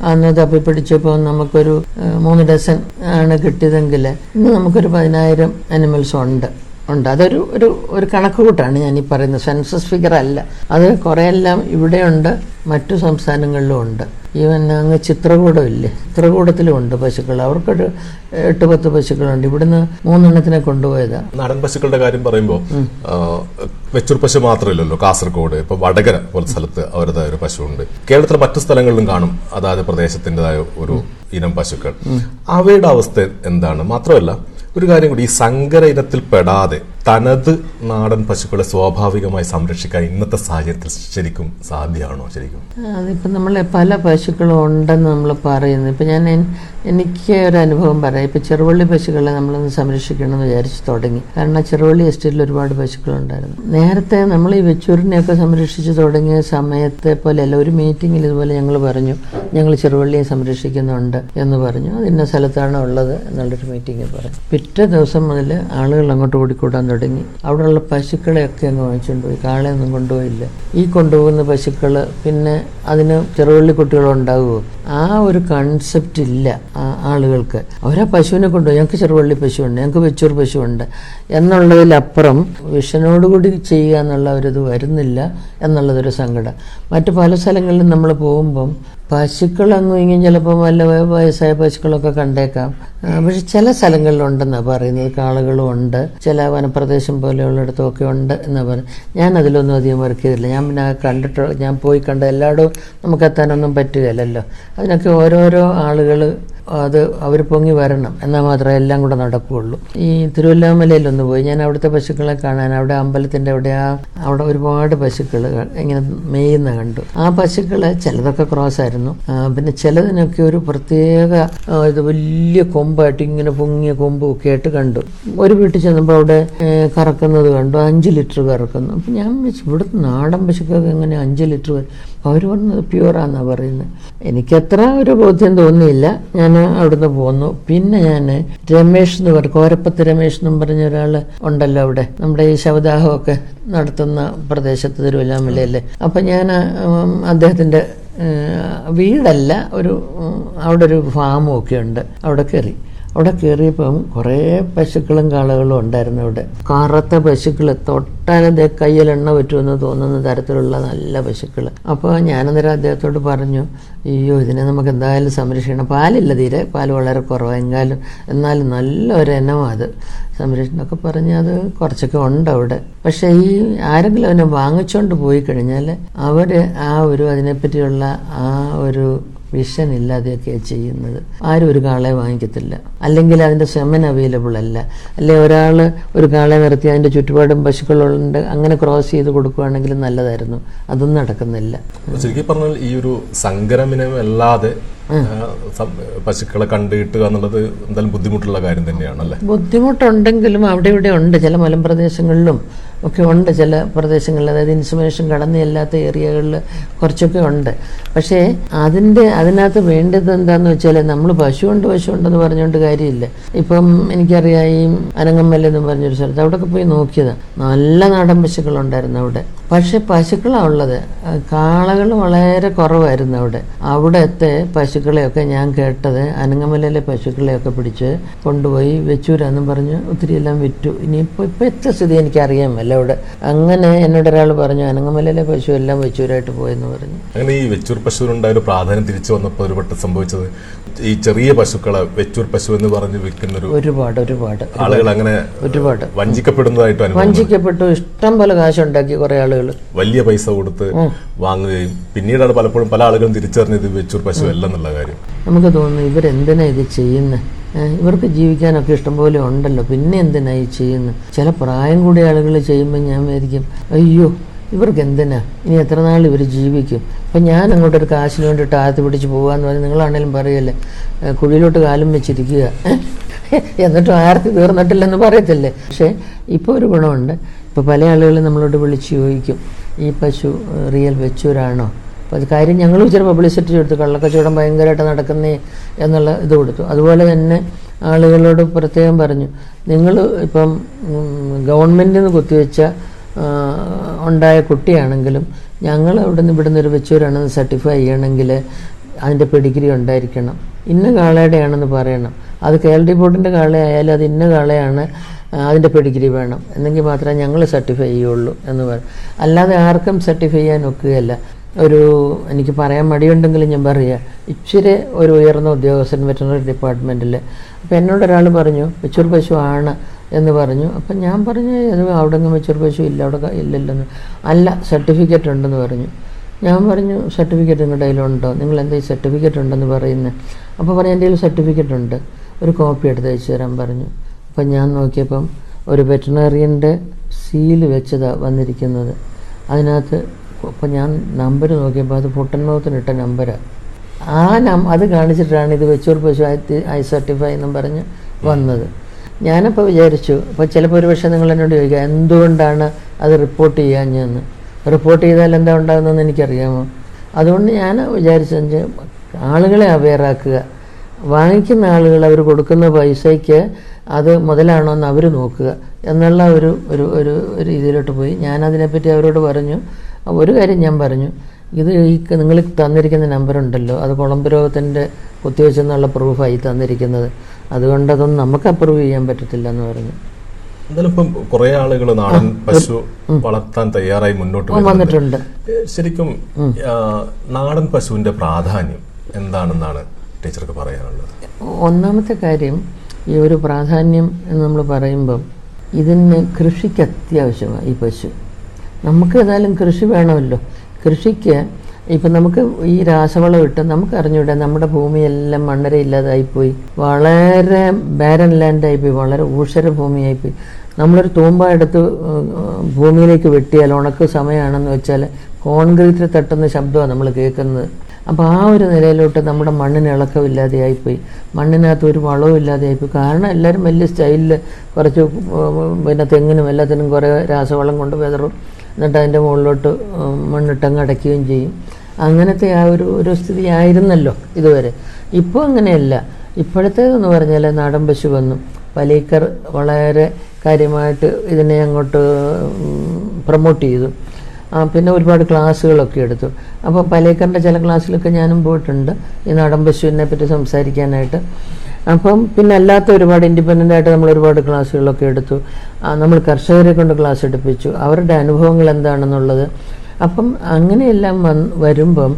S2: അന്ന് തപ്പിപ്പിടിച്ചപ്പോൾ നമുക്കൊരു മൂന്ന് ഡസൻ ആണ് കിട്ടിയതെങ്കിൽ ഇന്ന് നമുക്കൊരു പതിനായിരം അനിമൽസ് ഉണ്ട് ഉണ്ട്. അതൊരു ഒരു ഒരു കണക്ക് കൂട്ടാണ് ഞാൻ ഈ പറയുന്നത്. സെൻസസ് ഫിഗർ അല്ല. അത് കുറേയെല്ലാം ഇവിടെയുണ്ട്. മറ്റു സംസ്ഥാനങ്ങളിലും ഉണ്ട്. ഈവൻ അങ്ങ് ചിത്രകൂടം ഇല്ലേ? ചിത്രകൂടത്തിലും ഉണ്ട് പശുക്കൾ. അവർക്കൊരു എട്ട് പത്ത് പശുക്കളുണ്ട്. ഇവിടുന്ന് മൂന്നെണ്ണത്തിനെ കൊണ്ടുപോയതാ.
S1: നാടൻ പശുക്കളുടെ കാര്യം പറയുമ്പോൾ വെച്ചൂർ പശു മാത്രമല്ലല്ലോ. കാസർഗോഡ് ഇപ്പൊ വടകര പോലെ സ്ഥലത്ത് അവരുടേതായ ഒരു പശുവുണ്ട്. കേരളത്തിലെ മറ്റു സ്ഥലങ്ങളിലും കാണും. അതായത് പ്രദേശത്തിന്റെതായ ഒരു ഇനം പശുക്കൾ. അവയുടെ അവസ്ഥ എന്താണ്? മാത്രമല്ല ഒരു കാര്യം കൂടി ഈ സങ്കര ഇനത്തിൽ പെടാതെ തനത് നാടൻ പശുക്കളെ സ്വാഭാവികമായി സംരക്ഷിക്കാൻ ഇന്നത്തെ സാഹചര്യത്തിൽ ശരിക്കും സാധ്യമാണോ ശരിക്കും?
S2: അതിപ്പോൾ നമ്മൾ പല പശുക്കളും ഉണ്ടെന്ന് നമ്മൾ പറയുന്നു. ഇപ്പം ഞാൻ എനിക്ക് ഒരു അനുഭവം പറയാം. ഇപ്പം ചെറുവള്ളി പശുക്കളെ നമ്മളൊന്ന് സംരക്ഷിക്കണമെന്ന് വിചാരിച്ച് തുടങ്ങി. കാരണം ചെറുവള്ളി എസ്റ്റേറ്റിൽ ഒരുപാട് പശുക്കളുണ്ടായിരുന്നു നേരത്തെ നമ്മൾ ഈ വെച്ചൂരിനെയൊക്കെ സംരക്ഷിച്ചു തുടങ്ങിയ സമയത്തെ പോലെയല്ല ഒരു മീറ്റിങ്ങിൽ ഇതുപോലെ ഞങ്ങൾ പറഞ്ഞു ഞങ്ങൾ ചെറുവള്ളിയെ സംരക്ഷിക്കുന്നുണ്ട് എന്ന് പറഞ്ഞു. അത് ഇന്ന സ്ഥലത്താണ് ഉള്ളത് എന്നുള്ളൊരു മീറ്റിംഗ് പറഞ്ഞു. പിറ്റേ ദിവസം മുതൽ ആളുകൾ അങ്ങോട്ട് ഓടിക്കൂടാൻ തുടങ്ങി. അവിടെയുള്ള പശുക്കളെയൊക്കെ അങ്ങ് വാങ്ങിച്ചുകൊണ്ടുപോയി. കാളയൊന്നും കൊണ്ടുപോയില്ല. ഈ കൊണ്ടുപോകുന്ന പശുക്കൾ പിന്നെ അതിന് ചെറുവള്ളി കുട്ടികളുണ്ടാകുമോ ആ ഒരു കൺസെപ്റ്റ് ഇല്ല ആളുകൾക്ക്. അവരാ പശുവിനെ കൊണ്ടുപോയി. ഞങ്ങൾക്ക് ചെറുവള്ളി പശുവുണ്ട് ഞങ്ങൾക്ക് വെച്ചൂർ പശുവുണ്ട് എന്നുള്ളതിലപ്പുറം വിഷനോടുകൂടി ചെയ്യുക എന്നുള്ള ഒരു ഇത് വരുന്നില്ല എന്നുള്ളതൊരു സങ്കടം. മറ്റു പല സ്ഥലങ്ങളിലും നമ്മൾ പോകുമ്പം പശുക്കൾ അങ്ങും ഇങ്ങും ചിലപ്പോൾ വയ- വയസ്സായ പശുക്കളൊക്കെ കണ്ടേക്കാം. പക്ഷെ ചില സ്ഥലങ്ങളിലുണ്ടെന്നാണ് പറയുന്നത്. കാളുകളും ഉണ്ട്. ചില വനപ്രദേശം പോലെയുള്ളിടത്തും ഒക്കെ ഉണ്ട് എന്നാണ് പറയുന്നത്. ഞാൻ അതിലൊന്നും അധികം വർക്ക് ചെയ്തില്ല ഞാൻ പിന്നെ കണ്ടിട്ട് ഞാൻ പോയി കണ്ട എല്ലായിടവും നമുക്ക് എത്താനൊന്നും പറ്റുകയില്ലല്ലോ. അതിനൊക്കെ ഓരോരോ ആളുകൾ അത് അവർ പൊങ്ങി വരണം. എന്നാൽ മാത്രമേ എല്ലാം കൂടെ നടക്കുകയുള്ളൂ. ഈ തിരുവല്ലാമലയിലൊന്ന് പോയി. ഞാൻ അവിടുത്തെ പശുക്കളെ കാണാൻ അവിടെ അമ്പലത്തിന്റെ അവിടെ ആ അവിടെ ഒരുപാട് പശുക്കൾ ഇങ്ങനെ മേയുന്ന കണ്ടു. ആ പശുക്കൾ ചിലതൊക്കെ ക്രോസ് ആയിരുന്നു. പിന്നെ ചിലതിനൊക്കെ ഒരു പ്രത്യേക ഇത് വലിയ കൊമ്പായിട്ട് ഇങ്ങനെ പൊങ്ങിയ കൊമ്പും ഒക്കെ ആയിട്ട് കണ്ടു. ഒരു വീട്ടിൽ ചെന്നപ്പോൾ അവിടെ കറക്കുന്നത് കണ്ടു. അഞ്ച് ലിറ്റർ കറക്കുന്നു. അപ്പം ഞാൻ ഇവിടുത്തെ നാടൻ പശുക്കൾക്ക് എങ്ങനെ അഞ്ച് ലിറ്റർ അവർ പറഞ്ഞത് പ്യുവറാന്നാണ് പറയുന്നത് എനിക്കത്ര ഒരു ബോധ്യം തോന്നിയില്ല. ഞാൻ അവിടുന്ന് പോന്നു. പിന്നെ ഞാൻ രമേഷ് എന്ന് പറഞ്ഞു കോരപ്പത്ത് രമേഷ് എന്നും പറഞ്ഞ ഒരാൾ ഉണ്ടല്ലോ അവിടെ. നമ്മുടെ ഈ ശവദാഹമൊക്കെ നടത്തുന്ന പ്രദേശത്ത് തിരുവല്ലാമലയല്ലേ. അപ്പം ഞാൻ അദ്ദേഹത്തിന്റെ വീടല്ല ഒരു അവിടെ ഒരു ഫാമും ഒക്കെ ഉണ്ട്. അവിടെ കയറി. അവിടെ കയറിയപ്പം കുറേ പശുക്കളും കാളകളും ഉണ്ടായിരുന്നു അവിടെ. കറുത്ത പശുക്കൾ തൊട്ടാലത് കയ്യിൽ എണ്ണ പറ്റുമെന്ന് തോന്നുന്ന തരത്തിലുള്ള നല്ല പശുക്കൾ അപ്പോൾ ഞാനന്നേരം അദ്ദേഹത്തോട് പറഞ്ഞു അയ്യോ ഇതിനെ നമുക്ക് എന്തായാലും സംരക്ഷിക്കണം. പാലില്ല തീരെ പാൽ വളരെ കുറവെങ്കിലും. എന്നാലും നല്ല ഒരു ഇനമാണ് അത്. സംരക്ഷണമൊക്കെ പറഞ്ഞ് അത് കുറച്ചൊക്കെ ഉണ്ട് അവിടെ. പക്ഷേ ഈ ആരെങ്കിലും അവനെ വാങ്ങിച്ചുകൊണ്ട് പോയി കഴിഞ്ഞാൽ അവർ ആ ഒരു അതിനെപ്പറ്റിയുള്ള ആ ഒരു വിഷൻ ഇല്ലാതെയൊക്കെയാണ് ചെയ്യുന്നത്. ആരും ഒരു കാളെ വാങ്ങിക്കത്തില്ല. അല്ലെങ്കിൽ അതിന്റെ സെമൻ അവൈലബിൾ അല്ല. അല്ലെ ഒരാൾ ഒരു കാളെ നിർത്തി അതിന്റെ ചുറ്റുപാടും പശുക്കളുണ്ട് അങ്ങനെ ക്രോസ് ചെയ്ത് കൊടുക്കുകയാണെങ്കിൽ നല്ലതായിരുന്നു. അതൊന്നും നടക്കുന്നില്ല.
S1: ശരിക്കും പറഞ്ഞാൽ ഈ ഒരു സങ്കരമിനം അല്ലാതെ പശുക്കളെ കണ്ടുകിട്ടുക എന്നുള്ളത് എന്തായാലും ബുദ്ധിമുട്ടുള്ള കാര്യം തന്നെയാണല്ലേ?
S2: ബുദ്ധിമുട്ടുണ്ടെങ്കിലും അവിടെ ഇവിടെ ഉണ്ട്. ചില മലമ്പ്രദേശങ്ങളിലും ഒക്കെ ഉണ്ട് ചില പ്രദേശങ്ങളിൽ. അതായത് ഇൻസുമേഷൻ കടന്നു ചെല്ലാത്ത ഏരിയകളിൽ കുറച്ചൊക്കെ ഉണ്ട്. പക്ഷേ അതിന്റെ അതിനകത്ത് വേണ്ടത് എന്താണെന്ന് വെച്ചാൽ നമ്മൾ പശുവുണ്ട് പശുവുണ്ടെന്ന് പറഞ്ഞുകൊണ്ട് കാര്യമില്ല. ഇപ്പം എനിക്കറിയാം ഈ അനങ്ങമ്മൽ എന്ന് പറഞ്ഞൊരു സ്ഥലത്ത് അവിടെയൊക്കെ പോയി നോക്കിയതാണ് നല്ല നാടൻ പശുക്കളുണ്ടായിരുന്നു അവിടെ. പക്ഷെ പശുക്കളാണ് ഉള്ളത്. കാളകൾ വളരെ കുറവായിരുന്നു അവിടെ. അവിടത്തെ പശുക്കളെയൊക്കെ ഞാൻ കേട്ടത് അനങ്ങമലയിലെ പശുക്കളെയൊക്കെ പിടിച്ച് കൊണ്ടുപോയി വെച്ചൂരാന്നും പറഞ്ഞ് ഒത്തിരി എല്ലാം വിറ്റു ഇനിയിപ്പോൾ എത്ര സ്ഥിതി എനിക്കറിയാൻ മേല. അവിടെ അങ്ങനെ എന്നോട് ഒരാൾ പറഞ്ഞു അനങ്ങമലയിലെ പശു എല്ലാം വെച്ചൂരായിട്ട് പോയെന്ന് പറഞ്ഞു.
S1: അങ്ങനെ ഈ വെച്ചൂർ പശുവിനുണ്ടായ പ്രാധാന്യം തിരിച്ചു വന്നപ്പോൾ ഒരു സംഭവിച്ചത് ഈ ചെറിയ പശുക്കളെ വെച്ചൂർ പശു എന്ന് പറഞ്ഞ് വിൽക്കുന്ന ഒരു
S2: ഒരുപാട് ഒരുപാട്.
S1: ആളുകൾ അങ്ങനെ
S2: ഒരുപാട്.
S1: വഞ്ചിക്കപ്പെടുന്നതായിട്ട്
S2: വഞ്ചിക്കപ്പെട്ടു. ഇഷ്ടം പോലെ കാശുണ്ടാക്കി കുറെ ആളുകൾ
S1: വലിയ പൈസ കൊടുത്ത് വാങ്ങുകയും പിന്നീടാണ് പലപ്പോഴും പല ആളുകളും തിരിച്ചറിഞ്ഞത് വെച്ചൂർ പശു അല്ല എന്നുള്ള കാര്യം.
S2: നമുക്ക് തോന്നുന്നു ഇവരെന്തിനാ ഇത് ചെയ്യുന്നത് ഇവർക്ക് ജീവിക്കാനൊക്കെ ഇഷ്ടംപോലെ ഉണ്ടല്ലോ. പിന്നെ എന്തിനായി ചെയ്യുന്നു? ചെയ്യുന്നത് ചില പ്രായം കൂടിയ ആളുകൾ ചെയ്യുമ്പോൾ ഞാൻ വിചാരിക്കും അയ്യോ ഇവർക്ക് എന്തിനാ ഇനി എത്ര നാൾ ഇവർ ജീവിക്കും? അപ്പം ഞാൻ അങ്ങോട്ട് ഒരു കാശിന് വേണ്ടിയിട്ട് ആദ്യത്തെ പിടിച്ച് പോകാന്ന് പറഞ്ഞാൽ നിങ്ങളാണേലും പറയല്ലേ? കുഴിയിലോട്ട് കാലും വെച്ചിരിക്കുക? എന്നിട്ടും ആർത്തി തീർന്നിട്ടില്ലെന്ന് പറയത്തില്ലേ? പക്ഷേ ഇപ്പോൾ ഒരു ഗുണമുണ്ട്. ഇപ്പോൾ പല ആളുകളും നമ്മളോട് വിളിച്ച് ചോദിക്കും. ഈ പശു റിയൽ വെച്ചൂരാണോ? അപ്പോൾ അത് കാര്യം ഞങ്ങൾ ഇച്ചിരി പബ്ലിസിറ്റി കൊടുത്തു കള്ളക്കച്ചവടം ഭയങ്കരമായിട്ട് നടക്കുന്നേ എന്നുള്ള ഇത് കൊടുത്തു. അതുപോലെ തന്നെ ആളുകളോട് പ്രത്യേകം പറഞ്ഞു. നിങ്ങൾ ഇപ്പം ഗവൺമെന്റിൽ നിന്ന് കുത്തിവെച്ച ഉണ്ടായ കുട്ടിയാണെങ്കിലും ഞങ്ങൾ അവിടെ നിന്ന് ഇവിടുന്ന് ഒരു വെച്ചൂരാണെന്ന് സർട്ടിഫൈ ചെയ്യണമെങ്കിൽ അതിന്റെ പെഡിഗ്രി ഉണ്ടായിരിക്കണം. ഇന്ന കാളയുടെയാണെന്ന് പറയണം. അത് കെ എൽ ഡി ബോർഡിന്റെ കാളയായാലും അത് ഇന്ന കാളയാണ് അതിന്റെ പെഡിഗ്രി വേണം. എന്നെങ്കിൽ മാത്രമേ ഞങ്ങൾ സർട്ടിഫൈ ചെയ്യുള്ളൂ എന്ന് പറയും അല്ലാതെ ആർക്കും സർട്ടിഫൈ ചെയ്യാൻ ഒക്കുകയല്ല. ഒരു എനിക്ക് പറയാൻ മടിയുണ്ടെങ്കിലും ഞാൻ പറയുക ഇച്ചിരി ഒരു ഉയർന്ന ഉദ്യോഗസ്ഥൻ വെറ്ററിനറി ഡിപ്പാർട്ട്മെന്റിൽ അപ്പോൾ എന്നോട് ഒരാൾ പറഞ്ഞു വെച്ചൂർ പശു ആണ്. എന്ന് പറഞ്ഞു. അപ്പം ഞാൻ പറഞ്ഞു അത് അവിടെ നിന്ന് വെച്ചൂർ പശു ഇല്ല അവിടെ ഇല്ലല്ലെന്ന്. അല്ല സർട്ടിഫിക്കറ്റ് ഉണ്ടെന്ന് പറഞ്ഞു. ഞാൻ പറഞ്ഞു സർട്ടിഫിക്കറ്റ് നിങ്ങളുടെ കയ്യിലുണ്ടോ? നിങ്ങൾ എന്താ ഈ സർട്ടിഫിക്കറ്റ് ഉണ്ടെന്ന് പറയുന്നത് അപ്പോൾ പറഞ്ഞു എന്റെ കയ്യിൽ സർട്ടിഫിക്കറ്റ് ഉണ്ട്. ഒരു കോപ്പി എടുത്ത് അയച്ചു തരാൻ പറഞ്ഞു. അപ്പം ഞാൻ നോക്കിയപ്പം ഒരു വെറ്റിനറിയന്റെ സീൽ വെച്ചതാണ് വന്നിരിക്കുന്നത്. അതിനകത്ത് അപ്പം ഞാൻ നമ്പർ നോക്കിയപ്പോൾ അത് പൊട്ടൻമൗത്തിനിട്ട നമ്പരാണ് ആ. നം അത് കാണിച്ചിട്ടാണ് ഇത് വെച്ചൂർ പശു ഐ സർട്ടിഫൈ എന്നും പറഞ്ഞ് വന്നത്. ഞാനപ്പോൾ വിചാരിച്ചു അപ്പോൾ ചിലപ്പോൾ ഒരു പക്ഷേ നിങ്ങൾ എന്നോട് ചോദിക്കുക എന്തുകൊണ്ടാണ് അത് റിപ്പോർട്ട് ചെയ്യാഞ്ഞെന്ന് റിപ്പോർട്ട് ചെയ്താൽ എന്താ ഉണ്ടാകുന്നതെന്ന് എനിക്കറിയാമോ? അതുകൊണ്ട് ഞാൻ വിചാരിച്ചെന്ന് ആളുകളെ അവെയറാക്കുക വാങ്ങിക്കുന്ന ആളുകൾ അവർ കൊടുക്കുന്ന പൈസയ്ക്ക് അത് മുതലാണോ എന്ന് അവർ നോക്കുക. എന്നുള്ള ഒരു ഒരു ഒരു രീതിയിലോട്ട് പോയി. ഞാൻ അതിനെപ്പറ്റി അവരോട് പറഞ്ഞു. ഒരു കാര്യം ഞാൻ പറഞ്ഞു. ഇത് ഈ നിങ്ങൾ തന്നിരിക്കുന്ന നമ്പർ ഉണ്ടല്ലോ. അത് കുളമ്പ് രോഗത്തിന്റെ കുത്തിവെച്ചെന്നുള്ള പ്രൂഫായി തന്നിരിക്കുന്നത്. അതുകൊണ്ട് അതൊന്നും നമുക്ക് അപ്രൂവ് ചെയ്യാൻ പറ്റത്തില്ല എന്ന് പറഞ്ഞു.
S1: എന്തായാലും ഇപ്പം കുറെ ആളുകൾ നാടൻ പശു വളർത്താൻ തയ്യാറായി മുന്നോട്ട്
S2: വന്നിട്ടുണ്ട്.
S1: ശരിക്കും നാടൻ പശുവിന്റെ പ്രാധാന്യം എന്താണെന്നാണ് ടീച്ചർക്ക് പറയാനുള്ളത്?
S2: ഒന്നാമത്തെ കാര്യം ഈ ഒരു പ്രാധാന്യം എന്ന് നമ്മൾ പറയുമ്പം ഇതിന് കൃഷിക്ക് അത്യാവശ്യമാണ് ഈ പശു. നമുക്ക് ഏതായാലും കൃഷി വേണമല്ലോ. കൃഷിക്ക് ഇപ്പം നമുക്ക് ഈ രാസവളം ഇട്ട് നമുക്ക് അറിഞ്ഞൂടെ നമ്മുടെ ഭൂമിയെല്ലാം മണ്ണര ഇല്ലാതായിപ്പോയി വളരെ ബാരൻ ലാൻഡായിപ്പോയി വളരെ ഊഷര ഭൂമിയായിപ്പോയി നമ്മളൊരു തൂമ്പ എടുത്ത് ഭൂമിയിലേക്ക് വെട്ടിയാൽ ഉണക്ക് സമയമാണെന്ന് വെച്ചാൽ കോൺക്രീറ്റിൽ തട്ടുന്ന ശബ്ദമാണ് നമ്മൾ കേൾക്കുന്നത്. അപ്പോൾ ആ ഒരു നിലയിലോട്ട് നമ്മുടെ മണ്ണിന് ഇളക്കമില്ലാതെയായിപ്പോയി മണ്ണിനകത്ത് ഒരു വളവും ഇല്ലാതെയായിപ്പോയി കാരണം എല്ലാവരും വലിയ സ്റ്റൈലിൽ കുറച്ച് പിന്നെ തെങ്ങിനും എല്ലാത്തിനും കുറേ രാസവളം കൊണ്ട് വെതറും. എന്നിട്ട് അതിന്റെ മുകളിലോട്ട് മണ്ണിട്ടങ്ങ് അടയ്ക്കുകയും ചെയ്യും. അങ്ങനത്തെ ആ ഒരു ഒരു സ്ഥിതി ആയിരുന്നല്ലോ ഇതുവരെ. ഇപ്പോൾ അങ്ങനെയല്ല. ഇപ്പോഴത്തേതെന്ന് പറഞ്ഞാൽ നാടൻ പശു വന്നു. പലീക്കർ വളരെ കാര്യമായിട്ട് ഇതിനെ അങ്ങോട്ട് പ്രൊമോട്ട് ചെയ്തു. പിന്നെ ഒരുപാട് ക്ലാസ്സുകളൊക്കെ എടുത്തു. അപ്പോൾ പലേക്കറിന്റെ ചില ക്ലാസ്സിലൊക്കെ ഞാനും പോയിട്ടുണ്ട്. ഈ നാടൻ പശുവിനെ പറ്റി സംസാരിക്കാനായിട്ട്. അപ്പം പിന്നെ അല്ലാത്ത ഒരുപാട് ഇൻഡിപെൻഡന്റ് ആയിട്ട് നമ്മൾ ഒരുപാട് ക്ലാസ്സുകളൊക്കെ എടുത്തു. നമ്മൾ കർഷകരെ കൊണ്ട് ക്ലാസ് എടുപ്പിച്ചു. അവരുടെ അനുഭവങ്ങൾ എന്താണെന്നുള്ളത്. അപ്പം അങ്ങനെയെല്ലാം വരുമ്പം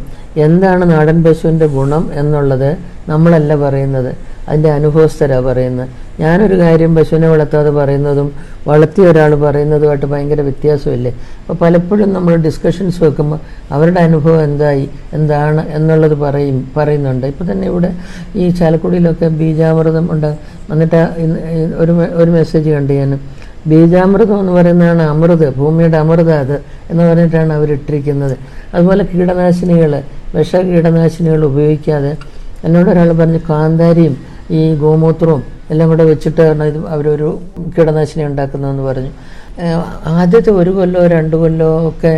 S2: എന്താണ് നാടൻ പശുവിന്റെ ഗുണം എന്നുള്ളത് നമ്മളല്ല പറയുന്നത്. അതിന്റെ അനുഭവസ്ഥരാണ് പറയുന്നത്. ഞാനൊരു കാര്യം പശുവിനെ വളർത്താതെ പറയുന്നതും വളർത്തിയ ഒരാൾ പറയുന്നതുമായിട്ട് ഭയങ്കര വ്യത്യാസമില്ലേ? അപ്പോൾ പലപ്പോഴും നമ്മൾ ഡിസ്കഷൻസ് വെക്കുമ്പോൾ അവരുടെ അനുഭവം എന്തായി എന്താണ് എന്നുള്ളത് പറയും പറയുന്നുണ്ട്. ഇപ്പോൾ തന്നെ ഇവിടെ ഈ ചാലക്കുടിയിലൊക്കെ ബീജാമൃതം ഉണ്ട്. എന്നിട്ട് ഒരു ഒരു മെസ്സേജ് കണ്ടു ഞാൻ ബീജാമൃതം എന്ന് പറയുന്നതാണ് അമൃത് ഭൂമിയുടെ അമൃത അത് എന്ന് പറഞ്ഞിട്ടാണ് അവരിട്ടിരിക്കുന്നത് അതുപോലെ കീടനാശിനികൾ വിഷ കീടനാശിനികൾ ഉപയോഗിക്കാതെ എന്നോട് ഒരാൾ പറഞ്ഞു കാന്താരിയും ഈ ഗോമൂത്രവും എല്ലാം കൂടെ വെച്ചിട്ടാണ് ഇത് അവരൊരു കീടനാശിനി ഉണ്ടാക്കുന്നതെന്ന് പറഞ്ഞു. ആദ്യത്തെ ഒരു കൊല്ലോ രണ്ട് കൊല്ലോ ഒക്കെ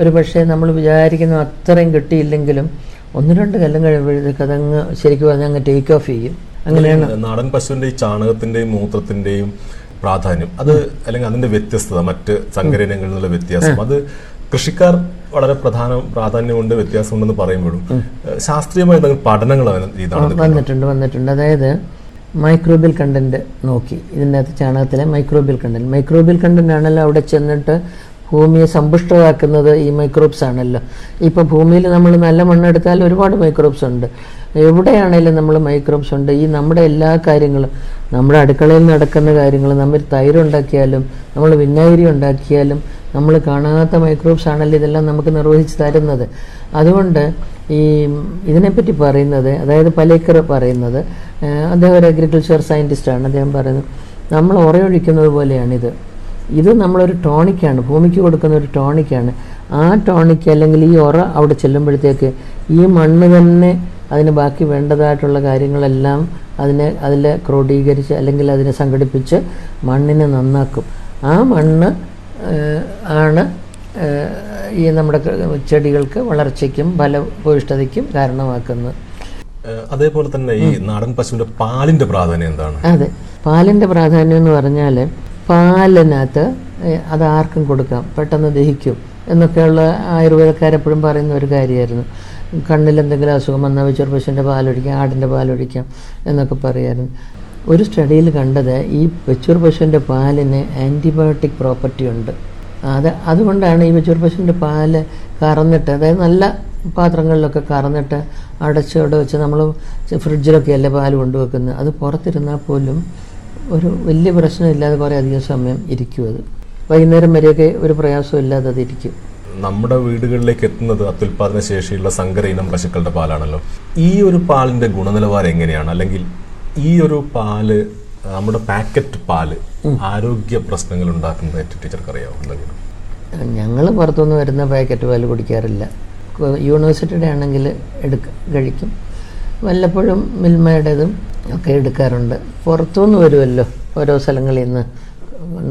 S2: ഒരു പക്ഷേ നമ്മൾ വിചാരിക്കുന്ന അത്രയും കിട്ടിയില്ലെങ്കിലും ഒന്ന് രണ്ട് കൊല്ലം കഴിയുമ്പോഴത്തേക്ക് അതങ്ങ് ശരിക്കും പറഞ്ഞാൽ അങ്ങ് ടേക്ക് ഓഫ് ചെയ്യും. അങ്ങനെയാണ്.
S1: നാടൻ പശുവിന്റെ ഈ മൂത്രത്തിന്റെയും പ്രാധാന്യം. അത് അല്ലെങ്കിൽ അതിന്റെ വ്യത്യസ്തത മറ്റ് സങ്കരയിനങ്ങളിൽ നിന്നുള്ള വ്യത്യാസം. അത് കൃഷിക്കാർ വളരെ പ്രധാന പ്രാധാന്യമുണ്ട് വ്യത്യാസമുണ്ടെന്ന് പറയുമ്പോഴും ശാസ്ത്രീയമായ എന്തെങ്കിലും പഠനങ്ങൾ
S2: വന്നിട്ടുണ്ട് വന്നിട്ടുണ്ട്. അതായത് മൈക്രോബിയൽ കണ്ടന്റ് നോക്കി. ഇതിന്റെ അകത്ത് ചാണകത്തിലെ മൈക്രോബിയൽ കണ്ടന്റ് മൈക്രോബിയൽ കണ്ടന്റ് ആണല്ലോ അവിടെ ചെന്നിട്ട് ഭൂമിയെ സമ്പുഷ്ടമാക്കുന്നത് ഈ മൈക്രോബ്സ് ആണല്ലോ. ഇപ്പോൾ ഭൂമിയിൽ നമ്മൾ നല്ല മണ്ണെടുത്താൽ ഒരുപാട് മൈക്രോബ്സ് ഉണ്ട്. എവിടെയാണേലും നമ്മൾ മൈക്രോബ്സ് ഉണ്ട്. ഈ നമ്മുടെ എല്ലാ കാര്യങ്ങളും നമ്മുടെ അടുക്കളയിൽ നടക്കുന്ന കാര്യങ്ങൾ നമ്മൾ തൈര് ഉണ്ടാക്കിയാലും നമ്മൾ വിനാഗിരി ഉണ്ടാക്കിയാലും നമ്മൾ കാണാത്ത മൈക്രോബ്സ് ആണല്ലോ ഇതെല്ലാം നമുക്ക് നിർവഹിച്ച് തരുന്നത്. അതുകൊണ്ട് ഈ ഇതിനെപ്പറ്റി പറയുന്നത് അതായത് പലേക്കർ പറയുന്നത് അദ്ദേഹം ഒരു അഗ്രികൾച്ചർ സയന്റിസ്റ്റാണ് അദ്ദേഹം പറയുന്നത് നമ്മൾ ഉറയൊഴിക്കുന്നത് പോലെയാണിത്. ഇത് നമ്മളൊരു ടോണിക്കാണ് ഭൂമിക്ക് കൊടുക്കുന്ന ഒരു ടോണിക്കാണ്. ആ ടോണിക്ക് അല്ലെങ്കിൽ ഈ ഉറ അവിടെ ചെല്ലുമ്പോഴത്തേക്ക് ഈ മണ്ണ് തന്നെ അതിന് ബാക്കി വേണ്ടതായിട്ടുള്ള കാര്യങ്ങളെല്ലാം അതിനെ അതിൽ ക്രോഡീകരിച്ച് അല്ലെങ്കിൽ അതിനെ സംഘടിപ്പിച്ച് മണ്ണിനെ നന്നാക്കും. ആ മണ്ണ് ആണ് ഈ നമ്മുടെ ചെടികൾക്ക് വളർച്ചയ്ക്കും ഫലഭൂയിഷ്ഠതയ്ക്കും കാരണമാക്കുന്നത്.
S1: അതേപോലെ തന്നെ ഈ നാടൻ പശുവിന്റെ പാലിന്റെ പ്രാധാന്യം എന്താണ്?
S2: അതെ. പാലിന്റെ പ്രാധാന്യം എന്ന് പറഞ്ഞാൽ പാലിനകത്ത് അത് ആർക്കും കൊടുക്കാം പെട്ടെന്ന് ദഹിക്കും എന്നൊക്കെയുള്ള ആയുർവേദക്കാരെപ്പോഴും പറയുന്ന ഒരു കാര്യമായിരുന്നു. കണ്ണിൽ എന്തെങ്കിലും അസുഖം വന്നാൽ വെച്ചൊരു പശുവിന്റെ പാലൊഴിക്കാം ആടിന്റെ പാലൊഴിക്കാം എന്നൊക്കെ പറയായിരുന്നു. ഒരു സ്റ്റഡിയിൽ കണ്ടത് ഈ വെച്ചൂർ പശുവിന്റെ പാലിന് ആന്റിബയോട്ടിക് പ്രോപ്പർട്ടി ഉണ്ട്. അത് അതുകൊണ്ടാണ് ഈ വെച്ചൂർ പശുവിന്റെ പാൽ കറന്നിട്ട് അതായത് നല്ല പാത്രങ്ങളിലൊക്കെ കറന്നിട്ട് അടച്ചവിടെ വെച്ച് നമ്മൾ ഫ്രിഡ്ജിലൊക്കെ അല്ലേ പാൽ കൊണ്ടുവെക്കുന്നത് അത് പുറത്തിരുന്നാൽ പോലും ഒരു വലിയ പ്രശ്നമില്ലാതെ കുറേ അധികം സമയം ഇരിക്കും അത്. വൈകുന്നേരം വരെയൊക്കെ ഒരു പ്രയാസമില്ലാതെ ഇല്ലാതെ അത് ഇരിക്കും.
S1: നമ്മുടെ വീടുകളിലേക്ക് എത്തുന്നത് അത്യുൽപാദന ശേഷിയുള്ള സങ്കര ഇനം പശുക്കളുടെ പാലാണല്ലോ. ഈ ഒരു പാലിന്റെ ഗുണനിലവാരം എങ്ങനെയാണ്? അല്ലെങ്കിൽ ഈ ഒരു പാൽ നമ്മുടെ പാക്കറ്റ് പാൽ ആരോഗ്യ പ്രശ്നങ്ങൾ ഉണ്ടാക്കുന്നതായിട്ട് ടീച്ചർക്ക് അറിയാവോ
S2: ഞങ്ങൾ പുറത്തുനിന്ന് വരുന്ന പാക്കറ്റ് പാൽ കുടിക്കാറില്ല. യൂണിവേഴ്സിറ്റിയുടെ ആണെങ്കിൽ എടുക്ക കഴിക്കും. വല്ലപ്പോഴും മിൽമയുടേതും ഒക്കെ എടുക്കാറുണ്ട്. പുറത്തുനിന്ന് വരുമല്ലോ ഓരോ സ്ഥലങ്ങളിൽ നിന്ന്.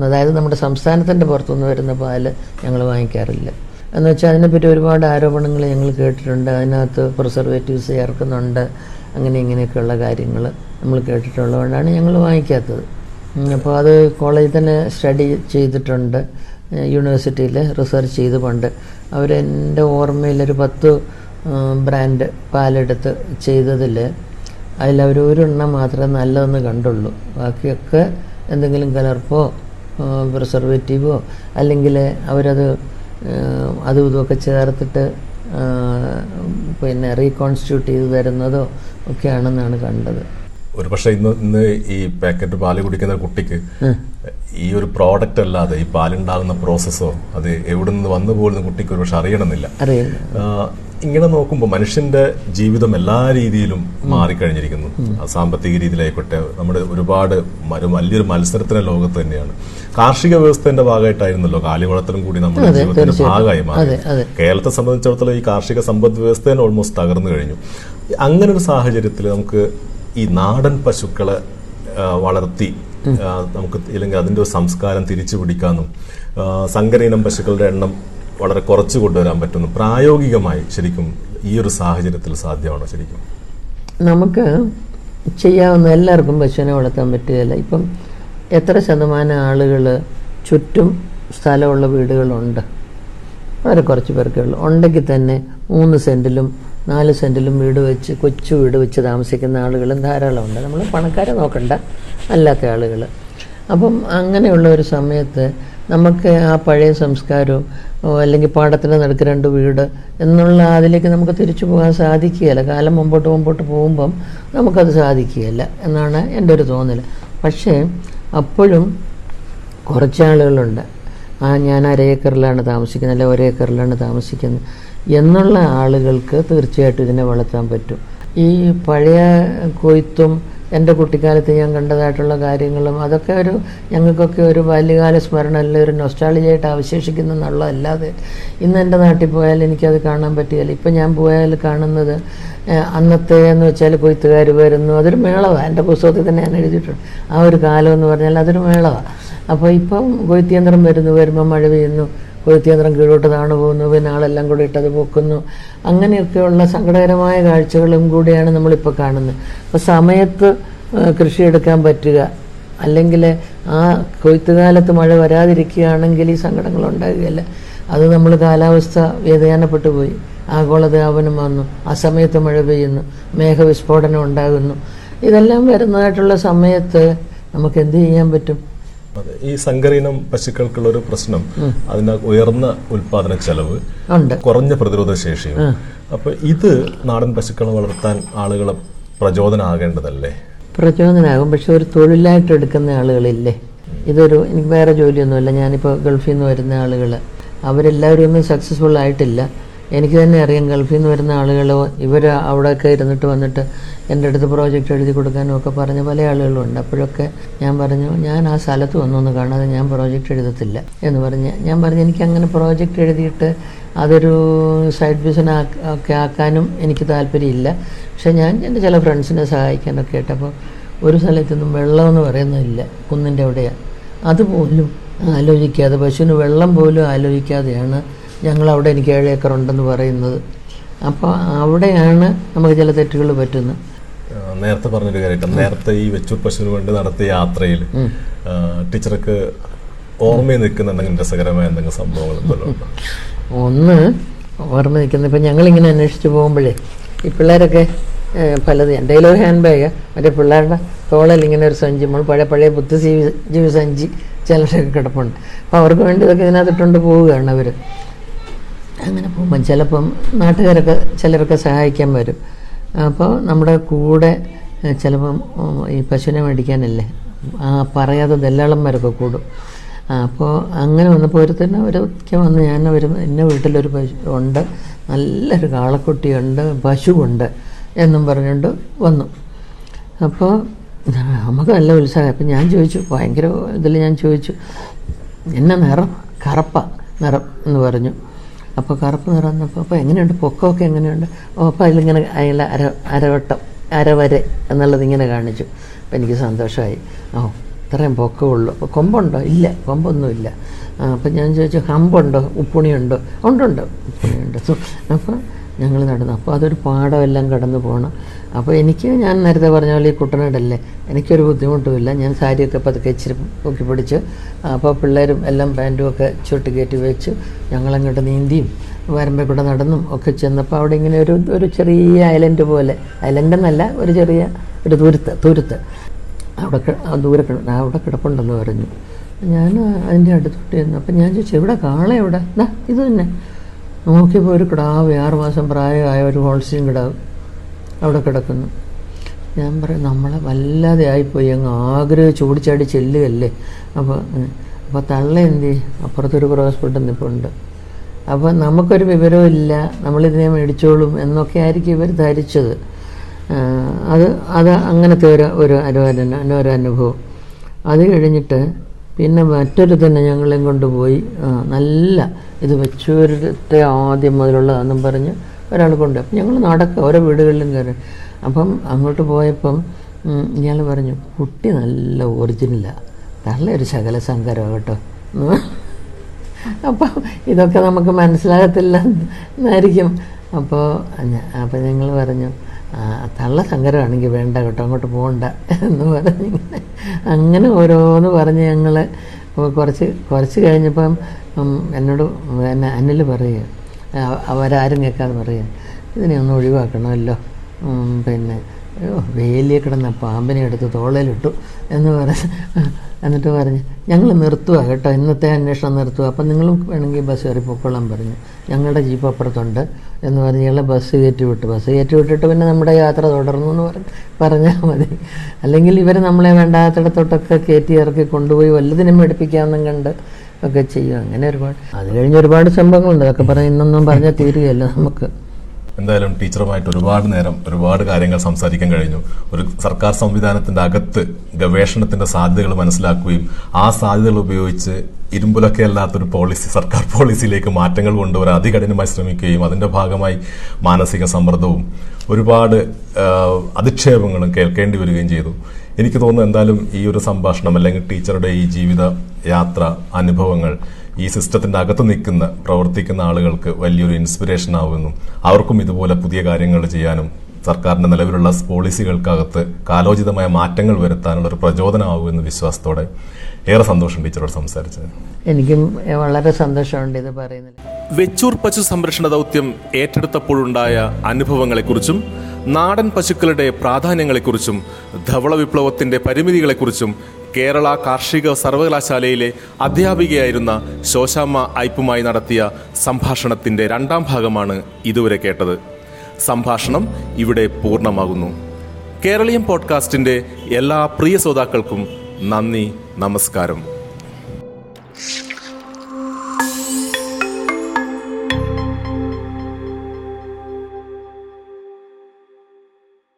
S2: അതായത് നമ്മുടെ സംസ്ഥാനത്തിന്റെ പുറത്തുനിന്ന് വരുന്ന പാൽ ഞങ്ങൾ വാങ്ങിക്കാറില്ല. എന്ന് വെച്ചാൽ അതിനെപ്പറ്റി ഒരുപാട് ആരോപണങ്ങൾ ഞങ്ങൾ കേട്ടിട്ടുണ്ട്. അതിനകത്ത് പ്രിസർവേറ്റീവ്സ് ചേർക്കുന്നുണ്ട്. അങ്ങനെ ഇങ്ങനെയൊക്കെയുള്ള കാര്യങ്ങൾ നമ്മൾ കേട്ടിട്ടുള്ളതുകൊണ്ടാണ് ഞങ്ങൾ വാങ്ങിക്കാത്തത്. അപ്പോൾ അത് കോളേജിൽ തന്നെ സ്റ്റഡി ചെയ്തിട്ടുണ്ട്. യൂണിവേഴ്സിറ്റിയിൽ റിസർച്ച് ചെയ്ത് പണ്ട് അവരെന്റെ ഓർമ്മയിലൊരു പത്ത് ബ്രാൻഡ് പാലെടുത്ത് ചെയ്തതിൽ അതിലവർ ഒരെണ്ണം മാത്രമേ നല്ലതെന്ന് കണ്ടുള്ളൂ. ബാക്കിയൊക്കെ എന്തെങ്കിലും കലർപ്പോ പ്രിസർവേറ്റീവോ അല്ലെങ്കിൽ അവരത് അതും ഇതുമൊക്കെ ചേർത്തിട്ട് പിന്നെ റീകോൺസ്റ്റിറ്റ്യൂട്ട് ചെയ്ത് തരുന്നതോ ഒക്കെയാണെന്നാണ് കണ്ടത്.
S1: ഒരു പക്ഷേ ഇന്ന് ഇന്ന് ഈ പാക്കറ്റ് പാൽ കുടിക്കുന്ന കുട്ടിക്ക് ഈ ഒരു പ്രോഡക്റ്റ് അല്ലാതെ ഈ പാലുണ്ടാകുന്ന പ്രോസസ്സോ അത് എവിടെ നിന്ന് വന്നു പോലും കുട്ടിക്ക് ഒരു പക്ഷെ അറിയണമെന്നില്ല ഇങ്ങനെ നോക്കുമ്പോൾ മനുഷ്യന്റെ ജീവിതം എല്ലാ രീതിയിലും മാറിക്കഴിഞ്ഞിരിക്കുന്നു. സാമ്പത്തിക രീതിയിലായിക്കോട്ടെ നമ്മുടെ ഒരുപാട് വലിയൊരു മത്സരത്തിന്റെ ലോകത്ത് തന്നെയാണ്. കാർഷിക വ്യവസ്ഥയുടെ ഭാഗമായിട്ടായിരുന്നല്ലോ കാലിവളത്തിലും കൂടി നമ്മുടെ ജീവിതത്തിന്റെ ഭാഗമായി മാറി. കേരളത്തെ സംബന്ധിച്ചിടത്തോളം ഈ കാർഷിക സമ്പദ് വ്യവസ്ഥ തന്നെ ഓൾമോസ്റ്റ് തകർന്നു കഴിഞ്ഞു. അങ്ങനെ ഒരു സാഹചര്യത്തിൽ നമുക്ക് ഈ നാടൻ പശുക്കളെ വളർത്തി നമുക്ക് ഇല്ലെങ്കിൽ അതിന്റെ ഒരു സംസ്കാരം തിരിച്ചു പിടിക്കാനും സങ്കരീനം പശുക്കളുടെ എണ്ണം വളരെ കുറച്ച് കൊണ്ടുവരാൻ പറ്റുന്നു. പ്രായോഗികമായി ശരിക്കും ഈ ഒരു സാഹചര്യത്തിൽ സാധ്യമാണോ ശരിക്കും?
S2: നമുക്ക് ചെയ്യാവുന്ന എല്ലാവർക്കും പശുവിനെ വളർത്താൻ പറ്റുകയില്ല. ഇപ്പം എത്ര ശതമാനം ആളുകൾ ചുറ്റും സ്ഥലമുള്ള വീടുകളുണ്ട്? വളരെ കുറച്ച് പേർക്കേ ഉള്ളൂ. ഉണ്ടെങ്കിൽ തന്നെ മൂന്ന് സെന്റിലും നാല് സെന്റിലും വീട് വെച്ച് കൊച്ചു വീട് വെച്ച് താമസിക്കുന്ന ആളുകളും ധാരാളമുണ്ട് നമ്മൾ പണക്കാരെ നോക്കണ്ട. അല്ലാത്ത ആളുകൾ. അപ്പം അങ്ങനെയുള്ള ഒരു സമയത്ത് നമുക്ക് ആ പഴയ സംസ്കാരവും അല്ലെങ്കിൽ പാടത്തിന് നടുക്ക് രണ്ട് വീട് എന്നുള്ള അതിലേക്ക് നമുക്ക് തിരിച്ചു പോകാൻ സാധിക്കുകയില്ല. കാലം മുമ്പോട്ട് മുമ്പോട്ട് പോകുമ്പം നമുക്കത് സാധിക്കുകയില്ല എന്നാണ് എന്റെ ഒരു തോന്നൽ പക്ഷേ അപ്പോഴും കുറച്ചാളുകളുണ്ട് ആ ഞാൻ അരേക്കറിലാണ് താമസിക്കുന്നത് അല്ലെ ഒരേക്കറിലാണ് താമസിക്കുന്നത് എന്നുള്ള ആളുകൾക്ക് തീർച്ചയായിട്ടും ഇതിനെ വളർത്താൻ പറ്റും. ഈ പഴയ കൊയ്ത്തും എന്റെ കുട്ടിക്കാലത്ത് ഞാൻ കണ്ടതായിട്ടുള്ള കാര്യങ്ങളും അതൊക്കെ ഒരു ഞങ്ങൾക്കൊക്കെ ഒരു ബാല്യകാല സ്മരണ അല്ല ഒരു നൊസ്റ്റാളജിയായിട്ട് അവശേഷിക്കുന്ന എന്നുള്ളതല്ലാതെ ഇന്ന് എന്റെ നാട്ടിൽ പോയാൽ എനിക്കത് കാണാൻ പറ്റുകയില്ല. ഇപ്പം ഞാൻ പോയാൽ കാണുന്നത് അന്നത്തെ എന്ന് വെച്ചാൽ കൊയ്ത്തുകാർ വരുന്നു അതൊരു മേളവാണ് എന്റെ പുസ്തകത്തിൽ തന്നെ ഞാൻ എഴുതിയിട്ടുണ്ട്. ആ ഒരു കാലം എന്ന് പറഞ്ഞാൽ അതൊരു മേളവാണ് അപ്പോൾ ഇപ്പം കൊയ്ത്തിയന്ത്രം വരുന്നു വരുമ്പോൾ മഴ പെയ്യുന്നു. കൊയ്ത്തിയന്ത്രം കീഴോട്ട് താണു പോകുന്നു പിന്നെ ആളെല്ലാം കൂടി ഇട്ടത് പൊക്കുന്നു. അങ്ങനെയൊക്കെയുള്ള സങ്കടകരമായ കാഴ്ചകളും കൂടിയാണ് നമ്മളിപ്പോൾ കാണുന്നത്. അപ്പോൾ സമയത്ത് കൃഷിയെടുക്കാൻ പറ്റുക. അല്ലെങ്കിൽ ആ കൊയ്ത്തുകാലത്ത് മഴ വരാതിരിക്കുകയാണെങ്കിൽ ഈ സങ്കടങ്ങൾ ഉണ്ടാകുകയല്ല. അത് നമ്മൾ കാലാവസ്ഥ വ്യതിയാനപ്പെട്ടു പോയി. ആഗോളതാപനം വന്നു. ആ സമയത്ത് മഴ പെയ്യുന്നു. മേഘവിസ്ഫോടനം ഉണ്ടാകുന്നു. ഇതെല്ലാം വരുന്നതായിട്ടുള്ള സമയത്ത് നമുക്ക് എന്ത് ചെയ്യാൻ പറ്റും?
S1: അതെ ഈ സങ്കരീനം പശുക്കൾക്കുള്ള ഒരു പ്രശ്നം അതിന് ഉയർന്ന ഉൽപാദന ചെലവ് കുറഞ്ഞ പ്രതിരോധ ശേഷിയും. അപ്പൊ ഇത് നാടൻ പശുക്കളെ വളർത്താൻ ആളുകളെ പ്രചോദനമാകേണ്ടതല്ലേ
S2: പ്രചോദനമാകും പക്ഷെ ഒരു തൊഴിലായിട്ട് എടുക്കുന്ന ആളുകളില്ലേ? ഇതൊരു എനിക്ക് വേറെ ജോലിയൊന്നുമില്ല. ഞാനിപ്പോൾ ഗൾഫിൽ നിന്ന് വരുന്ന ആളുകൾ അവരെല്ലാവരും ഒന്നും സക്സസ്ഫുൾ ആയിട്ടില്ല. എനിക്ക് തന്നെ അറിയാം ഗൾഫിൽ നിന്ന് വരുന്ന ആളുകളോ ഇവർ അവിടെയൊക്കെ ഇരുന്നിട്ട് വന്നിട്ട് എന്റെ അടുത്ത് പ്രോജക്റ്റ് എഴുതി കൊടുക്കാനും ഒക്കെ പറഞ്ഞ പല ആളുകളും ഉണ്ട് അപ്പോഴൊക്കെ ഞാൻ പറഞ്ഞു ഞാൻ ആ സ്ഥലത്ത് വന്നൊന്ന് കാണാതെ ഞാൻ പ്രോജക്റ്റ് എഴുതത്തില്ല. എന്ന് പറഞ്ഞ് ഞാൻ പറഞ്ഞു എനിക്ക് അങ്ങനെ പ്രോജക്റ്റ് എഴുതിയിട്ട് അതൊരു സൈഡ് ബിസിനസ് ഒക്കെ ആക്കാനും എനിക്ക് താല്പര്യമില്ല. പക്ഷേ ഞാൻ എന്റെ ചില ഫ്രണ്ട്സിനെ സഹായിക്കാനൊക്കെ ആയിട്ട് അപ്പോൾ ഒരു സ്ഥലത്തൊന്നും വെള്ളമെന്ന് പറയുന്നില്ല കുന്നിന്റെ അവിടെയാണ് അതുപോലും ആലോചിക്കാതെ പശുവിന് വെള്ളം പോലും ആലോചിക്കാതെയാണ് ഞങ്ങളവിടെ എനിക്ക് ഏഴ് ഏക്കർ ഉണ്ടെന്ന് പറയുന്നത്. അപ്പോൾ അവിടെയാണ് നമുക്ക് ചില തെറ്റുകൾ പറ്റുന്നത്.
S1: നേരത്തെ പറഞ്ഞൊരു കാര്യം നേരത്തെ ഈ വെച്ചൂർ പശുവിന് വേണ്ടി നടത്തിയ യാത്രയിൽ ടീച്ചർക്ക് ഓർമ്മയിൽ നിൽക്കുന്ന എന്തെങ്കിലും രസകരമായ എന്തെങ്കിലും സംഭവങ്ങൾ
S2: ഒന്ന് ഓർമ്മ നിൽക്കുന്ന ഇപ്പം ഞങ്ങളിങ്ങനെ അന്വേഷിച്ച് പോകുമ്പോഴേ ഈ പിള്ളേരൊക്കെ പലത്. എന്റെ കയ്യിലൊരു ഹാൻഡ് ബാഗ് മറ്റേ പിള്ളേരുടെ തോളിൽ ഇങ്ങനെ ഒരു സഞ്ചി നമ്മൾ പഴയ പഴയ ബുദ്ധിജീവി ജീവി സഞ്ചി ചിലരൊക്കെ കിടപ്പുണ്ട്. അപ്പോൾ അവർക്ക് വേണ്ടി ഇതൊക്കെ ഇതിനകത്തിട്ടുണ്ട് പോവുകയാണ് അവർ അങ്ങനെ പോകുമ്പം ചിലപ്പം നാട്ടുകാരൊക്കെ ചിലരൊക്കെ സഹായിക്കാൻ വരും. അപ്പോൾ നമ്മുടെ കൂടെ ചിലപ്പം ഈ പശുവിനെ മേടിക്കാനല്ലേ? ആ പറയാതെ ദല്ലാളന്മാരൊക്കെ കൂടും. അപ്പോൾ അങ്ങനെ വന്നപ്പോൾ ഒരു തന്നെ ഒരൊക്കെ വന്ന് ഞാൻ ഒരു എന്റെ വീട്ടിലൊരു പശു ഉണ്ട്. നല്ലൊരു കാളക്കുട്ടിയുണ്ട് പശുവുണ്ട് എന്നും പറഞ്ഞുകൊണ്ട് വന്നു. അപ്പോൾ നമുക്ക് നല്ല ഉത്സാഹം. അപ്പം ഞാൻ ചോദിച്ചു ഭയങ്കര ഇതിൽ ഞാൻ ചോദിച്ചു എന്നെ നിറം കറപ്പ നിറം എന്ന് പറഞ്ഞു. അപ്പോൾ കറുപ്പ് നിറം അപ്പോൾ എങ്ങനെയുണ്ട്? പൊക്കമൊക്കെ എങ്ങനെയുണ്ട്? അപ്പോൾ അതിലിങ്ങനെ അതിൽ അര അരവട്ടം അരവരെ എന്നുള്ളത് ഇങ്ങനെ കാണിച്ചു. അപ്പം എനിക്ക് സന്തോഷമായി. ഓ ഇത്രയും പൊക്കമുള്ളൂ. അപ്പോൾ കൊമ്പുണ്ടോ? ഇല്ല കൊമ്പൊന്നുമില്ല. അപ്പം ഞാൻ ചോദിച്ചു ഹമ്പുണ്ടോ? ഉപ്പുണിയുണ്ടോ? ഉണ്ടുണ്ട് ഉപ്പുണിയുണ്ട്. അപ്പോൾ ഞങ്ങൾ നടന്നു. അപ്പോൾ അതൊരു പാടമെല്ലാം കടന്നു പോകണം അപ്പോൾ എനിക്ക് ഞാൻ നേരത്തെ പറഞ്ഞ പോലെ ഈ കുട്ടനാടല്ലേ എനിക്കൊരു ബുദ്ധിമുട്ടുമില്ല. ഞാൻ സാരിയൊക്കെ പതുക്കെ ഇച്ചിരി പൊക്കി പിടിച്ച്. അപ്പോൾ പിള്ളേരും എല്ലാം പാന്റും ഒക്കെ ചുട്ടി കയറ്റി വെച്ച്. ഞങ്ങളങ്ങോട്ട് നീന്തിയും വരമ്പ കൂടെ നടന്നും ഒക്കെ ചെന്നപ്പോൾ അവിടെ ഇങ്ങനെ ഒരു ഒരു ചെറിയ ഐലൻഡ് പോലെ. ഐലൻഡ് എന്നല്ല ഒരു ചെറിയ ഒരു തുരുത്ത് തുരുത്ത്. അവിടെ ദൂരെ കിട അവിടെ കിടപ്പുണ്ടെന്ന് പറഞ്ഞു. ഞാൻ അതിന്റെ അടുത്തോട്ട് ചെന്നു. അപ്പം ഞാൻ ചോദിച്ചു എവിടെ? കാള എവിടെ? ഇത് തന്നെ. നോക്കിയപ്പോൾ ഒരു കിടാവ് ആറ് മാസം പ്രായമായ ഒരു ഹോൾസീൻ കിടാവ് അവിടെ കിടക്കുന്നു. ഞാൻ പറയും നമ്മളെ വല്ലാതെ ആയിപ്പോയി അങ്ങ് ആഗ്രഹിച്ച് ഓടിച്ചാടി ചെല്ലുകയല്ലേ? അപ്പോൾ അപ്പോൾ തള്ള എന്ത്? അപ്പുറത്തൊരു ക്രോസ് ഫുഡ് നിൽപ്പുണ്ട് അപ്പോൾ നമുക്കൊരു വിവരവും ഇല്ല നമ്മളിതിനെ മേടിച്ചോളും എന്നൊക്കെ ആയിരിക്കും ഇവർ ധരിച്ചത്. അത് അത് അങ്ങനത്തെ ഒരു ഒരു ഒരു അനുഭവം. അത് കഴിഞ്ഞിട്ട് പിന്നെ മറ്റൊരു തന്നെ ഞങ്ങളെയും കൊണ്ടുപോയി നല്ല ഇത് വെച്ചൂരത്തെ ആദ്യം മുതലുള്ളതാണെന്നും പറഞ്ഞ് ഒരാൾ കൊണ്ട് അപ്പം ഞങ്ങൾ നടക്കുക ഓരോ വീടുകളിലും കയറി. അപ്പം അങ്ങോട്ട് പോയപ്പം ഇയാൾ പറഞ്ഞു കുട്ടി നല്ല ഒറിജിനലാണ് നല്ലൊരു ശകല സങ്കരമാണ് കേട്ടോ. അപ്പം ഇതൊക്കെ നമുക്ക് മനസ്സിലാകത്തില്ല എന്നായിരിക്കും. അപ്പോൾ അപ്പോൾ ഞങ്ങൾ പറഞ്ഞു "ആ, തള്ള സങ്കരമാണെങ്കിൽ വേണ്ട കേട്ടോ അങ്ങോട്ട് പോകണ്ട എന്ന് പറഞ്ഞിങ്ങനെ അങ്ങനെ ഓരോന്ന് പറഞ്ഞ് ഞങ്ങൾ കുറച്ച് കുറച്ച് കഴിഞ്ഞപ്പം എന്നോട് എന്നെ അനിൽ പറയുക അവരാരും കേൾക്കാതെ പറയുക ഇതിനെ ഒന്ന് ഒഴിവാക്കണമല്ലോ പിന്നെ വേലിയെ കിടന്ന പാമ്പിനെ എടുത്ത് തോളയിലിട്ടു എന്ന് പറഞ്ഞ് എന്നിട്ട് പറഞ്ഞ് ഞങ്ങൾ നിർത്തുക കേട്ടോ ഇന്നത്തെ അന്വേഷണം നിർത്തുക അപ്പം നിങ്ങളും വേണമെങ്കിൽ ബസ് കയറി പൊക്കോളാൻ പറഞ്ഞു. ഞങ്ങളുടെ ജീപ്പ് അപ്പുറത്തുണ്ട് എന്ന് പറഞ്ഞ് ഞങ്ങളെ ബസ് കയറ്റി വിട്ടു. ബസ് കയറ്റി വിട്ടിട്ട് പിന്നെ നമ്മുടെ യാത്ര തുടർന്നു എന്ന് പറഞ്ഞ് പറഞ്ഞാൽ മതി. അല്ലെങ്കിൽ ഇവർ നമ്മളെ വേണ്ടാത്തിടത്തോട്ടൊക്കെ കയറ്റി ഇറക്കി കൊണ്ടുപോയി വല്ലതിനും എടുപ്പിക്കാമെന്നും കണ്ട് ഒക്കെ ചെയ്യും. അങ്ങനെ ഒരുപാട് അത് കഴിഞ്ഞ് ഒരുപാട് സംഭവങ്ങളുണ്ട്. അതൊക്കെ പറഞ്ഞ് ഇന്നൊന്നും പറഞ്ഞാൽ തീരുകയല്ല നമുക്ക്.
S1: എന്തായാലും ടീച്ചറുമായിട്ട് ഒരുപാട് നേരം ഒരുപാട് കാര്യങ്ങൾ സംസാരിക്കാൻ കഴിഞ്ഞു. ഒരു സർക്കാർ സംവിധാനത്തിന്റെ അകത്ത് ഗവേഷണത്തിന്റെ സാധ്യതകൾ മനസ്സിലാക്കുകയും ആ സാധ്യതകൾ ഉപയോഗിച്ച് ഇരുമ്പുലൊക്കെ അല്ലാത്തൊരു പോളിസി സർക്കാർ പോളിസിയിലേക്ക് മാറ്റങ്ങൾ കൊണ്ടുവരാൻ അതികഠിനമായി ശ്രമിക്കുകയും അതിന്റെ ഭാഗമായി മാനസിക സമ്മർദ്ദവും ഒരുപാട് അധിക്ഷേപങ്ങളും കേൾക്കേണ്ടി വരികയും ചെയ്തു. എനിക്ക് തോന്നുന്നു എന്തായാലും ഈ ഒരു സംഭാഷണം അല്ലെങ്കിൽ ടീച്ചറുടെ ഈ ജീവിത യാത്ര അനുഭവങ്ങൾ ഈ സിസ്റ്റത്തിന്റെ അകത്ത് നിൽക്കുന്ന പ്രവർത്തിക്കുന്ന ആളുകൾക്ക് വലിയൊരു ഇൻസ്പിറേഷൻ ആവുമെന്നും അവർക്കും ഇതുപോലെ പുതിയ കാര്യങ്ങൾ ചെയ്യാനും സർക്കാരിന്റെ നിലവിലുള്ള പോളിസികൾക്കകത്ത് കാലോചിതമായ മാറ്റങ്ങൾ വരുത്താനുള്ള ഒരു പ്രചോദനമാകുമെന്ന വിശ്വാസത്തോടെ ഏറെ സന്തോഷം ടീച്ചറോട് സംസാരിച്ചത്.
S2: എനിക്കും വളരെ സന്തോഷമുണ്ട് ഇത് പറയുന്നത്
S3: വെച്ചൂർ പശു സംരക്ഷണ ദൗത്യം ഏറ്റെടുത്തപ്പോഴുണ്ടായ അനുഭവങ്ങളെക്കുറിച്ചും നാടൻ പശുക്കളുടെ പ്രാധാന്യങ്ങളെക്കുറിച്ചും ധവള വിപ്ലവത്തിന്റെ പരിമിതികളെക്കുറിച്ചും കേരള കാർഷിക സർവകലാശാലയിലെ അധ്യാപികയായിരുന്ന ശോശാമ്മ ഐപ്പുമായി നടത്തിയ സംഭാഷണത്തിന്റെ രണ്ടാം ഭാഗമാണ് ഇതുവരെ കേട്ടത്. സംഭാഷണം ഇവിടെ പൂർണമാകുന്നു. കേരളീയം പോഡ്കാസ്റ്റിന്റെ എല്ലാ പ്രിയ ശ്രോതാക്കൾക്കും നന്ദി നമസ്കാരം.